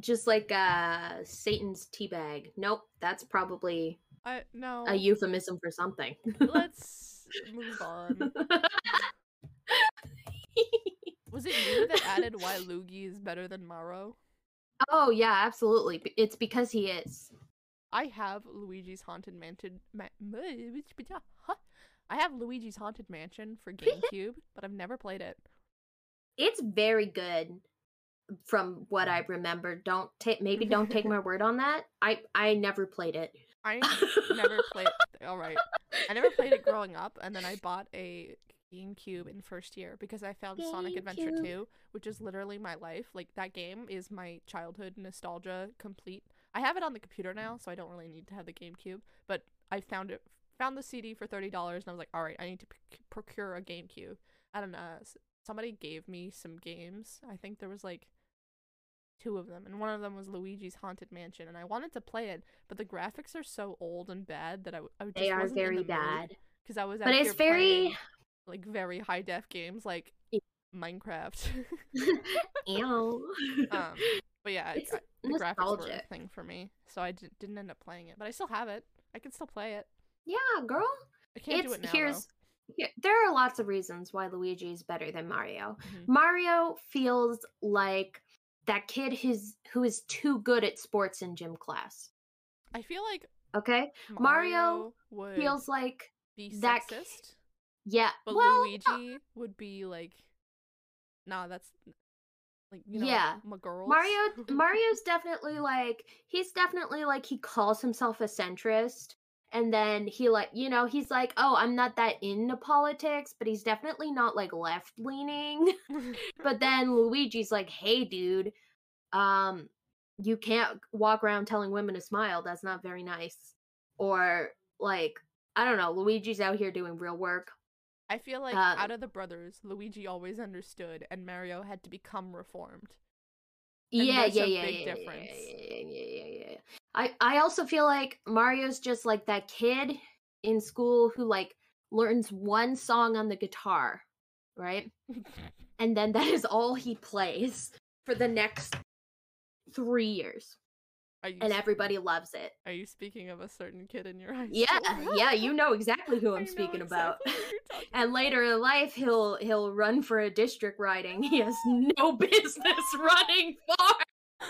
Just like uh Satan's teabag. Nope, that's probably I no. a euphemism for something. Let's move on. Was it you that added why Luigi is better than Maro? oh yeah, absolutely. It's because he is. I have Luigi's Haunted Mansion. Ma- ah, I have Luigi's Haunted Mansion for GameCube, but I've never played it. It's very good from what I remember. Don't take maybe don't take my word on that. I I never played it. I never played. All right, I never played it growing up, and then I bought a GameCube in first year because I found Sonic Adventure GameCube. 2, which is literally my life. Like that game is my childhood nostalgia complete. I have it on the computer now, so I don't really need to have the GameCube. But I found it, found the CD for thirty dollars, and I was like, all right, I need to p- procure a GameCube. I don't know. Somebody gave me some games. I think there was like two of them, and one of them was Luigi's Haunted Mansion, and I wanted to play it, but the graphics are so old and bad that I, w- I just They are very bad. because I was. But it's very playing, like very high def games like Minecraft. Ew. um, but yeah, It's I- the graphics were a thing for me, so I d- didn't end up playing it. But I still have it. I can still play it. Yeah, girl. I can't it's do it now. here's here, there are lots of reasons why Luigi is better than Mario. Mhm. Mario feels like that kid who's who is too good at sports in gym class. I feel like Okay, Mario, Mario feels like be that sexist Yeah. But well, Luigi would be like, nah, that's like you know, Yeah. my girls. Mario Mario's definitely like he's definitely like he calls himself a centrist and then he like you know he's like oh I'm not that into politics but he's definitely not like left leaning but then Luigi's like hey dude um you can't walk around telling women to smile that's not very nice or like I don't know Luigi's out here doing real work I feel like Uh, out of the brothers, Luigi always understood, and Mario had to become reformed. Yeah, yeah, a yeah, big yeah, yeah, difference. Yeah, yeah, yeah, yeah, yeah. I I also feel like Mario's just like that kid in school who like learns one song on the guitar, right? And then that is all he plays for the next three years, Are you and everybody loves it. are you speaking of a certain kid in your high Yeah, school? yeah, you know exactly who I'm speaking about. exactly you're And later in life, he'll he'll run for a district riding. He has no business running for.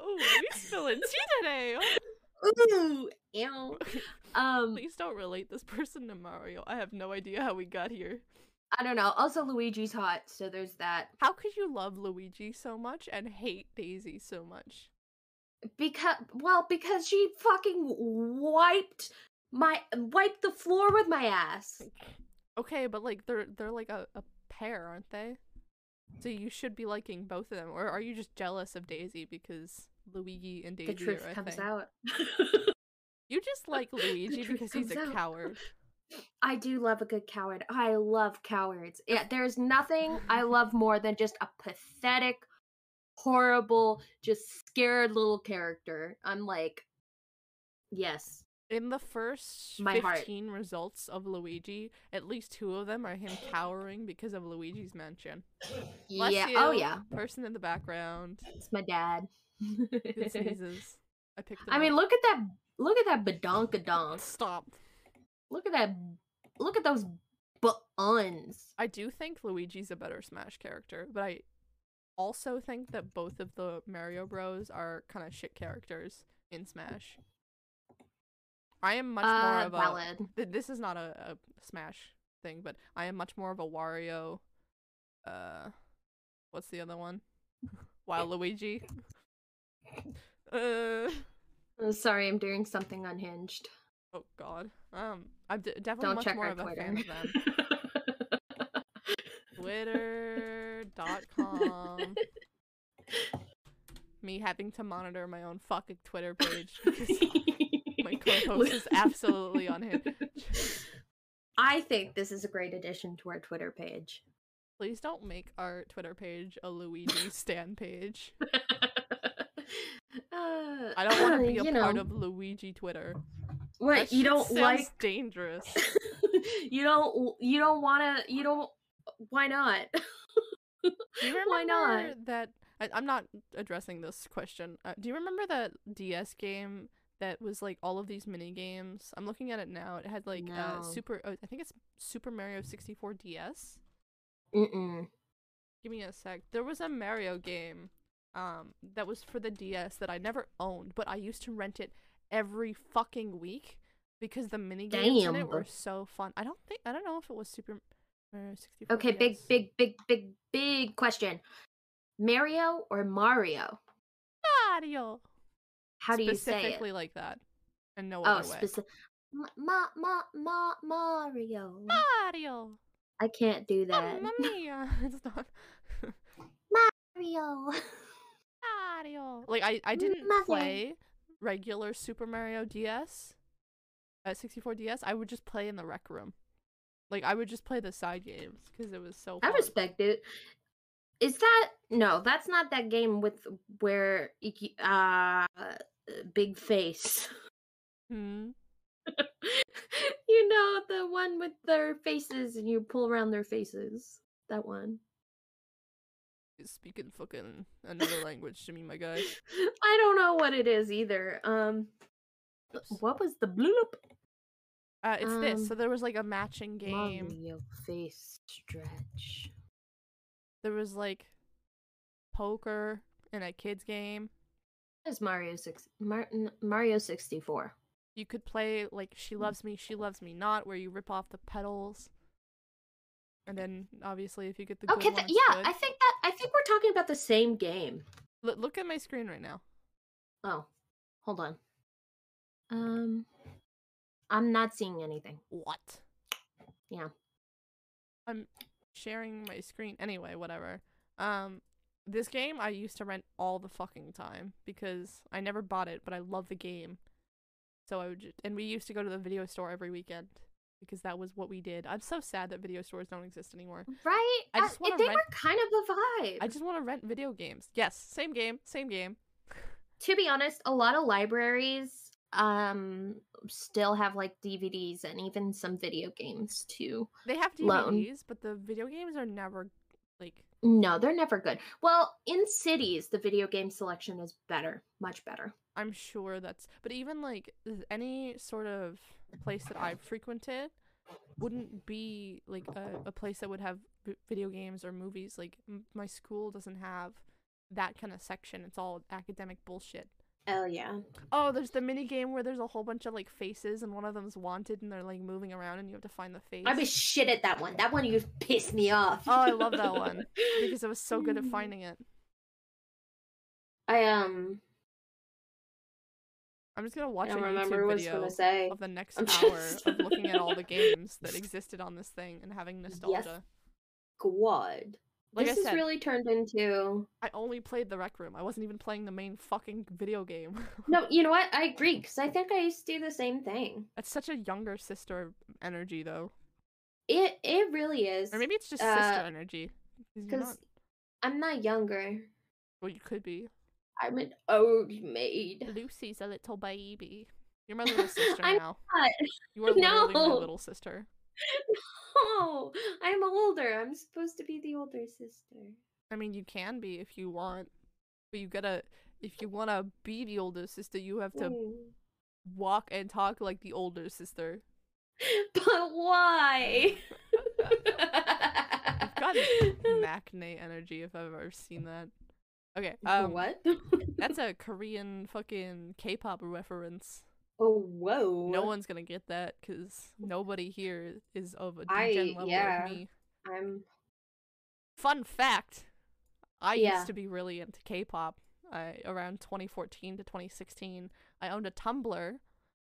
Oh, we spilling tea today. Ooh, ew. Um, Please don't relate this person to Mario. I have no idea how we got here. I don't know. Also, Luigi's hot, so there's that. How could you love Luigi so much and hate Daisy so much? Because, well, because she fucking wiped my wiped the floor with my ass. Okay, but like they're they're like a, a pair, aren't they? So you should be liking both of them, or are you just jealous of Daisy because Luigi and Daisy The truth comes out. You just like Luigi because he's a out. coward. I do love a good coward. I love cowards. Yeah, there's nothing I love more than just a pathetic, horrible, just scared little character. I'm like, yes. In the first My heart. 15 results of Luigi, at least two of them are him cowering because of Luigi's mansion. Bless yeah. Oh, you, Oh yeah. Person in the background. It's my dad. It sneezes. I picked I mean, look at that. Look at that badonkadonk. Stop. Look at that. Look at those buttons. I do think Luigi's a better Smash character, but I also think that both of the Mario Bros are kind of shit characters in Smash. I am much more Uh, of a. valid. th- This is not a, a Smash thing, but I am much more of a Wario. Uh, what's the other one? Waluigi. Uh, Uh, Sorry, I'm doing something unhinged. oh God. Um, I'm d- definitely Don't much more of a Twitter. fan of them. Twitter.com. Me having to monitor my own fucking Twitter page because my co-host is absolutely on him. I think this is a great addition to our Twitter page. Please don't make our Twitter page a Luigi stan page. Uh, I don't want to be a part know, of Luigi Twitter. What you don't like? dangerous. you don't. You don't want to. You don't. Why not? Do you remember Why not? that? I, I'm not addressing this question. Uh, do you remember that DS game that was like all of these mini games? I'm looking at it now. It had like uh, Super. Uh, I think it's Super Mario 64 DS. Mm-mm. Give me a sec. There was a Mario game um that was for the DS that I never owned, but I used to rent it every fucking week because the mini games in it were so fun. I don't think I don't know if it was Super Mario 64. Okay, big, big, big, big, big question. Mario or Mario? Mario. How do you say it? Specifically like that, and no Oh, other way. specific. Ma, ma, ma, ma, Mario. Mario. I can't do that. Mamma mia! It's not Mario. Mario. Like I, I didn't Mother. play regular Super Mario DS at 64 DS. I would just play in the rec room. Like I would just play the side games because it was so. I respect it. Is that no? That's not that game with where uh big face. Hmm. you know the one with their faces and you pull around their faces. That one. He's speaking fucking another language to me, my guy. I don't know what it is either. Um, Oops. what was the bloop? Uh, it's this. Um, So there was like a matching game. Mario face stretch. There was like poker in a kids game. Is Mario six Mar- Mario sixty four? You could play like She Loves Me, She Loves Me Not, where you rip off the petals And then obviously, if you get the Okay, good th- yeah, good. I think that I think we're talking about the same game. Look- look at my screen right now. Oh, hold on. Um, I'm not seeing anything. What? Yeah. I'm sharing my screen anyway. Whatever. Um, this game I used to rent all the fucking time because I never bought it, but I love the game. So I would, just, and we used to go to the video store every weekend because that was what we did. I'm so sad that video stores don't exist anymore. Right? I just Uh, wanna they rent- were kind of a vibe. I just want to rent video games. Yes, same game, same game. to be honest, a lot of libraries um still have like DVDs and even some video games too. They have Loan. DVDs, but the video games are never like No, they're never good. Well, in cities, the video game selection is better, much better. I'm sure that's but even like any sort of place that I've frequented wouldn't be like a, a place that would have v- video games or movies like m- my school doesn't have that kind of section it's all academic bullshit Oh yeah. oh there's the mini game where there's a whole bunch of like faces and one of them's wanted and they're like moving around and you have to find the face I was shit at that one. That one you pissed me off. Oh, I love that one. because I was so good at finding it I um I'm just gonna watch I a YouTube remember what I was video of the next I'm hour just- of looking at all the games that existed on this thing and having nostalgia. Squad. Like I this has said- really turned into I only played the rec room. I wasn't even playing the main fucking video game. No, you know what? I agree because I think I used to do the same thing. That's such a younger sister energy, though. It it really is. Or maybe it's just Uh, sister energy. 'cause because not- I'm not younger. well, you could be. I'm an old maid. Lucy's a little baby. You're my little sister I'm now. not. You are literally my little sister. No, I'm older. I'm supposed to be the older sister. I mean, you can be if you want, but you gotta. If you wanna be the older sister, you have to Mm. walk and talk like the older sister. But why? You've got maknae energy if I've ever seen that. Okay, um, what? That's a Korean fucking K-pop reference. Oh, whoa. No one's gonna get that because nobody here is of a I- degen level yeah. of me. I'm. Fun fact: I Yeah. used to be really into K-pop. I around 2014 to 2016, I owned a Tumblr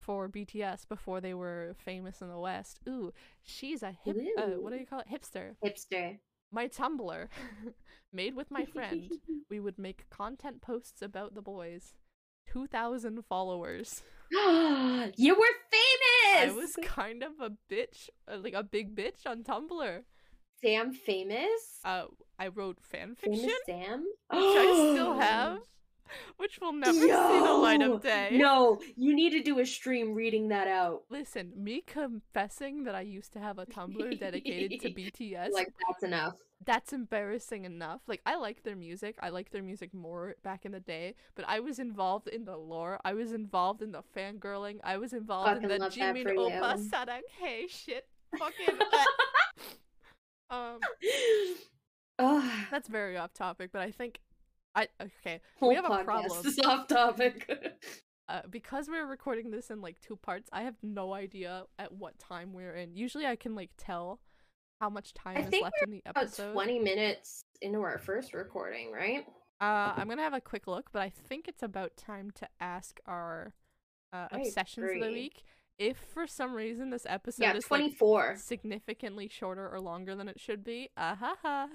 for BTS before they were famous in the West. Ooh, she's a hip. Uh, what do you call it? Hipster. Hipster. My Tumblr, made with my friend. we would make content posts about the boys. 2,000 followers. you were famous. I was kind of a bitch, uh, like a big bitch on Tumblr. Sam famous. Uh, I wrote fan fiction, famous Sam. which I still have, which will never see the light of day. No, you need to do a stream reading that out. Listen, me confessing that I used to have a Tumblr dedicated to BTS, Like that's enough. that's embarrassing enough. Like I like their music. I like their music more back in the day, but I was involved in the lore. I was involved in the fangirling. I was involved Fucking in the Jimin oppa. Sarang hey shit. Fucking um Ugh. that's very off topic, but I think I okay, Whole have a problem. is off topic. uh, because we're recording this in like two parts, I have no idea at what time we're in. Usually I can like tell how much time I is left in the About episode. twenty minutes into our first recording, right? Uh, I'm gonna have a quick look, but I think it's about time to ask our uh, obsessions of the week. If for some reason this episode yeah, is twenty like four. significantly shorter or longer than it should be, ah ha ha,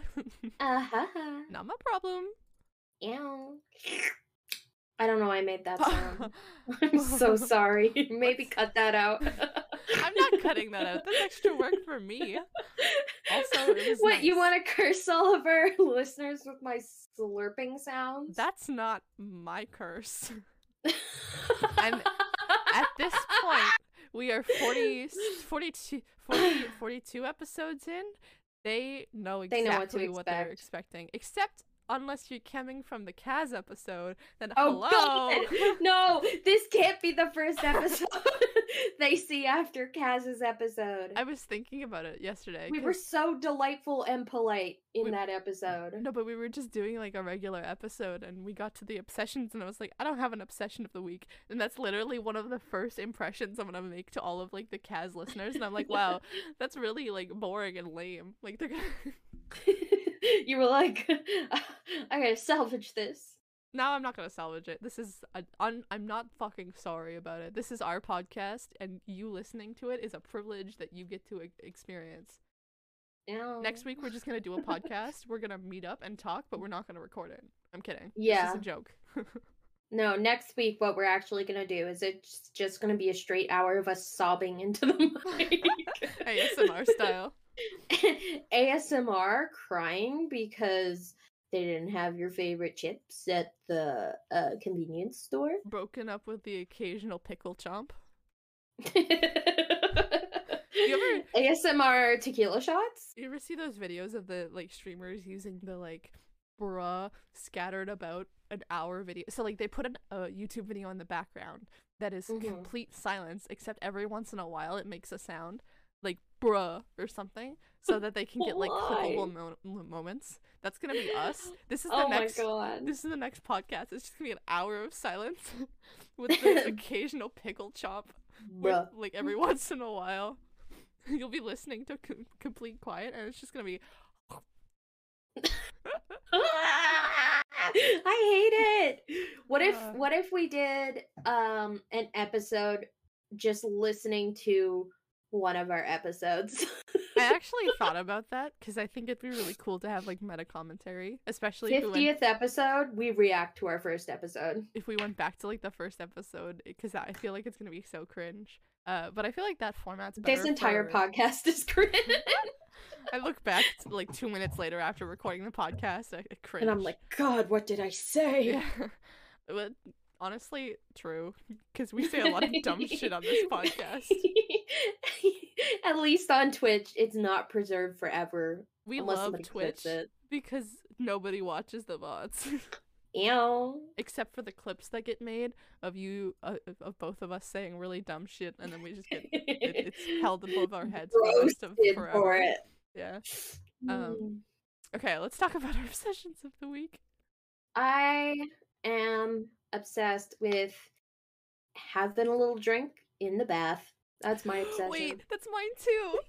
Uh huh. not my problem. Ew. I don't know why I made that sound. I'm so sorry. Maybe cut that out. I'm not cutting that out. That's extra work for me. Also, what you want to curse all of our listeners with my slurping sounds? That's not my curse. And At this point, we are 40, 42, 40, 42 episodes in. They know They exactly know what what they're expecting. Except unless you're coming from the Kaz episode, then Oh hello. god! No, this can't be the first episode they see after Kaz's episode. I was thinking about it yesterday. we were so delightful and polite in We- that episode. No, but we were just doing like a regular episode and we got to the obsessions and I was like, I don't have an obsession of the week. And that's literally one of the first impressions I'm gonna make to all of like the Kaz listeners. And I'm like, wow, that's really like boring and lame. Like they're gonna you were like, I gotta salvage this. Now I'm not gonna salvage it. This is a, un- I'm not fucking sorry about it. This is our podcast and you listening to it is a privilege that you get to e- experience. Next week we're just gonna do a podcast. We're gonna meet up and talk, but we're not gonna record it. I'm kidding. Yeah. This is a joke. No, next week what we're actually gonna do is it's just gonna be a straight hour of us sobbing into the mic. ASMR style. ASMR crying because they didn't have your favorite chips at the uh, convenience store. broken up with the occasional pickle chomp. you ever ASMR tequila shots? You ever see those videos of the like streamers using the like bruh scattered about an hour video? So like they put an, a YouTube video in the background that is Mhm. complete silence, except every once in a while it makes a sound bruh or something, so that they can get like clickable mo- mo- moments. That's gonna be us. This is the Oh next. my god. This is the next podcast. It's just gonna be an hour of silence with the occasional pickle chop with, like every once in a while. You'll be listening to com- complete quiet, and it's just gonna be. I hate it. What if what if we did um an episode just listening to one of our episodes? I actually thought about that because I think it'd be really cool to have like meta commentary, especially if we, went, Fiftieth episode, we react to our first episode. if we went back to like the first episode because I feel like it's gonna be so cringe. Uh, but I feel like that format's better. This entire for- podcast is cringe. I look back t- like two minutes later after recording the podcast, I, I cringe. and I'm like, God, what did I say? yeah, but honestly, true because we say a lot of dumb shit on this podcast. At least on Twitch, it's not preserved forever. We love Twitch it. because nobody watches the VODs. Ew. except for the clips that get made of you uh, of- both of us saying really dumb shit and then we just get it, it's held above our heads for rest of for it. yeah Um, okay let's talk about our obsessions of the week I am obsessed with having a little drink in the bath. That's my obsession. wait that's mine too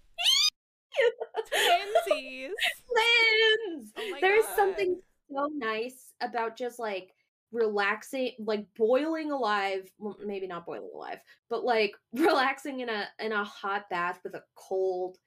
twinsies Lens! Oh There's God. something so nice about just like relaxing, like boiling alive. Well, maybe not boiling alive, but like relaxing in a in a hot bath with a cold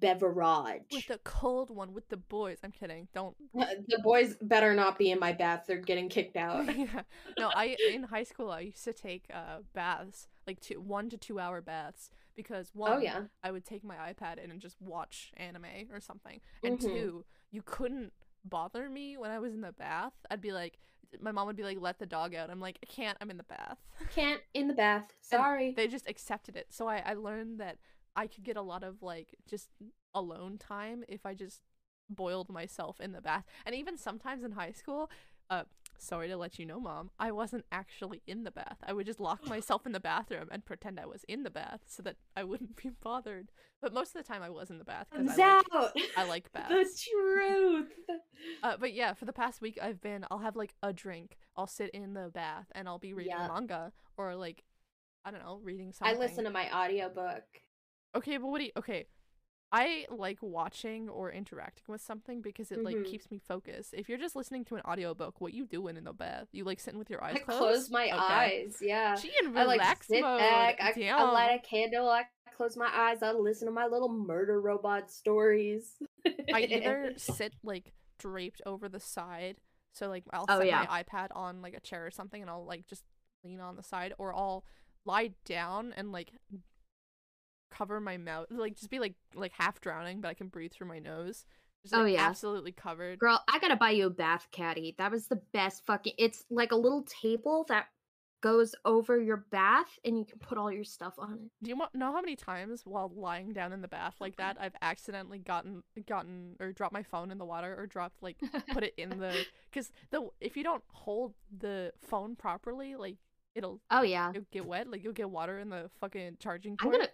beverage. with the cold one with the boys i'm kidding don't the boys better not be in my bath; they're getting kicked out. yeah no i in high school i used to take uh baths like two one to two hour baths because one oh yeah, I would take my iPad in and just watch anime or something. And Mhm. two, you couldn't bother me when I was in the bath. I'd be like, my mom would be like, "Let the dog out." I'm like, "I can't. I'm in the bath." can't in the bath. Sorry. They just accepted it. So I I learned that I could get a lot of like just alone time if I just boiled myself in the bath. And even sometimes in high school, uh sorry to let you know, mom, I wasn't actually in the bath. I would just lock myself in the bathroom and pretend I was in the bath so that I wouldn't be bothered. But most of the time I was in the bath because I like. I like the truth. Uh, but yeah, for the past week I've been I'll have like a drink. I'll sit in the bath and I'll be reading Yeah. manga or like I don't know, reading something. I listen to my audiobook. Okay, but what do you okay? I like watching or interacting with something because it like Mhm. keeps me focused. If you're just listening to an audiobook, what you doing in the bath? You like sitting with your eyes closed? I closed? close my Okay. eyes. Yeah. She in I relax like sit mode. back. I, I Damn. light a candle. I close my eyes. I listen to my little murder robot stories. I either sit like draped over the side, so like I'll Oh, set yeah. my iPad on like a chair or something, and I'll like just lean on the side, or I'll lie down and like cover my mouth, like just be like like half drowning, but I can breathe through my nose. Just, Oh, like, yeah. absolutely covered. Girl, I gotta buy you a bath caddy. That was the best fucking. It's like a little table that goes over your bath and you can put all your stuff on it. Do you know how many times while lying down in the bath like that, I've accidentally gotten gotten or dropped my phone in the water or dropped like put it in the because the if you don't hold the phone properly, like it'll Oh yeah. it'll get wet, like you'll get water in the fucking charging I'm gonna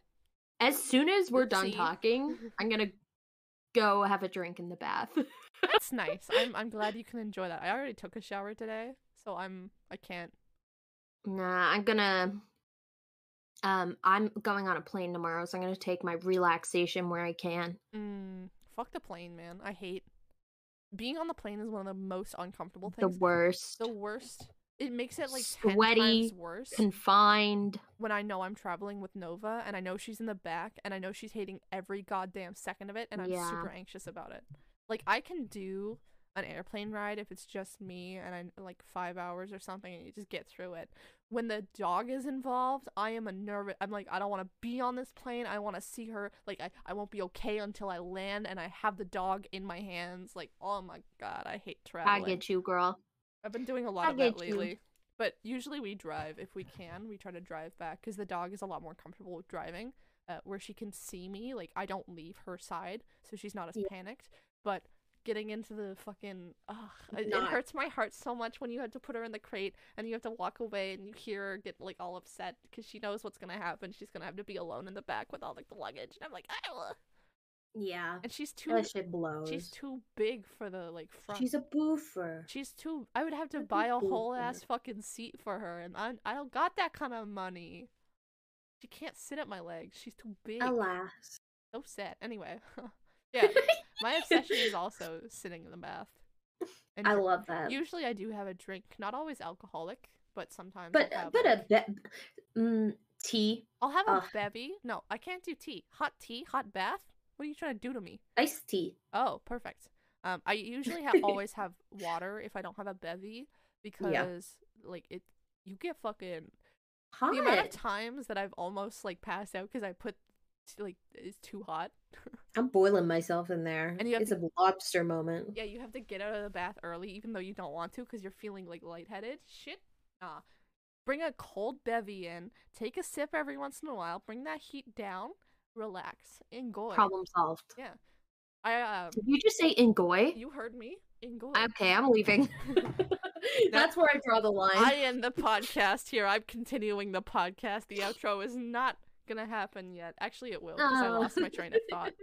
as soon as we're done talking, I'm gonna go have a drink in the bath. That's nice. I'm I'm glad you can enjoy that. I already took a shower today, so I'm I can't. nah, I'm gonna um I'm going on a plane tomorrow, so I'm gonna take my relaxation where I can. Mm, fuck the plane, man. I hate being on the plane. Is one of the most uncomfortable things. The worst. The worst. It makes it like ten Sweaty, times worse. Confined. when I know I'm traveling with Nova and I know she's in the back and I know she's hating every goddamn second of it and I'm Yeah. super anxious about it. Like I can do an airplane ride if it's just me and I'm like 5 hours or something and you just get through it. When the dog is involved, I am a nervous I'm like I don't want to be on this plane. I want to see her like I, I won't be okay until I land and I have the dog in my hands like oh my god, I hate traveling. I get you, girl. I've been doing a lot I of that get you. lately. But usually we drive if we can. We try to drive back because the dog is a lot more comfortable with driving, uh, where she can see me. Like I don't leave her side, so she's not as Yeah. panicked. But getting into the fucking, ugh, it, it hurts my heart so much when you have to put her in the crate and you have to walk away and you hear her get like all upset because she knows what's gonna happen. She's gonna have to be alone in the back with all like the luggage, and I'm like, "Ow." Yeah. and she's too, That shit blows. she's too big for the like front. She's a boofer. She's too. I would have to That'd buy a whole ass fucking seat for her, and I I don't got that kind of money. She can't sit at my legs. She's too big. Alas. So sad. Anyway, yeah, my obsession is also sitting in the bath. And I love that. Usually, I do have a drink, not always alcoholic, but sometimes. but have, but a bit mm, tea, I'll have a bevy. No, I can't do tea. Hot tea, hot bath. What are you trying to do to me? iced tea. Oh, perfect. Um, I usually ha- always have water if I don't have a bevy because like it, you get fucking Hot. the amount of times that I've almost like passed out because I put like it's too hot. I'm boiling myself in there. And you have it's a lobster moment. Yeah, you have to get out of the bath early even though you don't want to because you're feeling like lightheaded. Shit. Nah. Bring a cold bevy in. Take a sip every once in a while. Bring that heat down. Relax. Enjoy. Problem solved. Yeah. I um. Did you just say Ingoy? You heard me. Enjoy. Okay, I'm leaving. That's where I draw the line. I end the podcast here. I'm continuing the podcast. The outro is not gonna happen yet. Actually, it will because I Oh. lost my train of thought.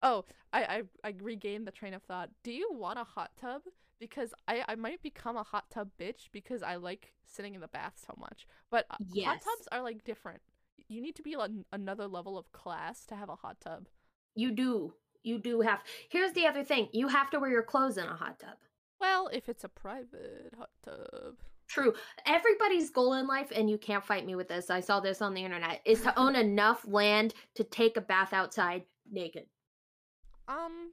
Oh, I, I I regained the train of thought. Do you want a hot tub? Because I I might become a hot tub bitch because I like sitting in the bath so much. But uh, hot tubs are like different. You need to be on another level of class to have a hot tub. You do. You do have. Here's the other thing. You have to wear your clothes in a hot tub. Well, if it's a private hot tub. True. Everybody's goal in life, and you can't fight me with this. I saw this on the internet, is to own enough land to take a bath outside naked. Um,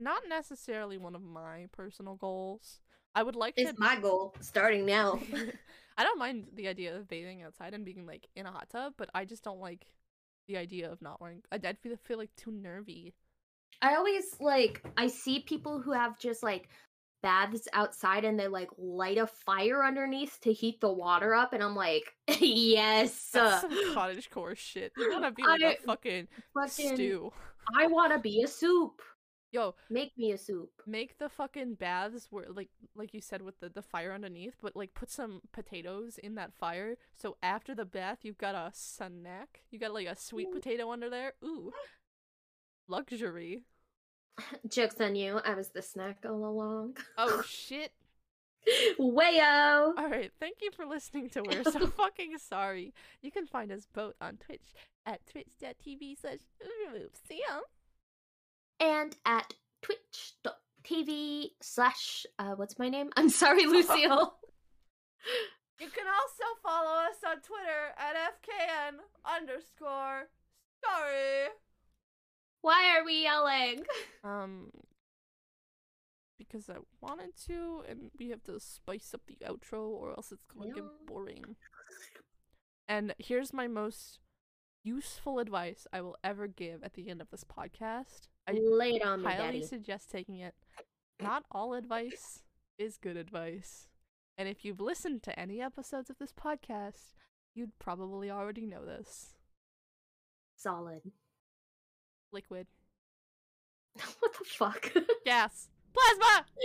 not necessarily one of my personal goals. I would like It's to. It's my goal starting now. I don't mind the idea of bathing outside and being like in a hot tub, but I just don't like the idea of not wearing. I'd, I'd feel feel like too nervy. I always like I see people who have just like baths outside and they like light a fire underneath to heat the water up and I'm like, yes. That's some cottage core shit. You wanna be like a I- fucking fucking stew. I want to be a soup. Yo, Make me a soup. make the fucking baths where like like you said with the, the fire underneath, but like put some potatoes in that fire. So after the bath, you've got a snack. You got like a sweet Ooh. potato under there. Ooh, luxury. Jokes on you. I was the snack all along. Oh shit. Wayo. All right, thank you for listening to We're So Fucking Sorry. You can find us both on Twitch at twitch.tv slash See ya. And at twitch.tv slash, uh, what's my name? I'm sorry, Lucille. You can also follow us on Twitter at FKN underscore sorry. Why are we yelling? Um, because I wanted to, and we have to spice up the outro, or else it's gonna Yeah. get boring. And here's my most useful advice I will ever give at the end of this podcast. I Lay it on me, highly suggest taking it. Not all advice is good advice. And if you've listened to any episodes of this podcast, you'd probably already know this. Solid. Liquid. what the fuck? Gas. Plasma!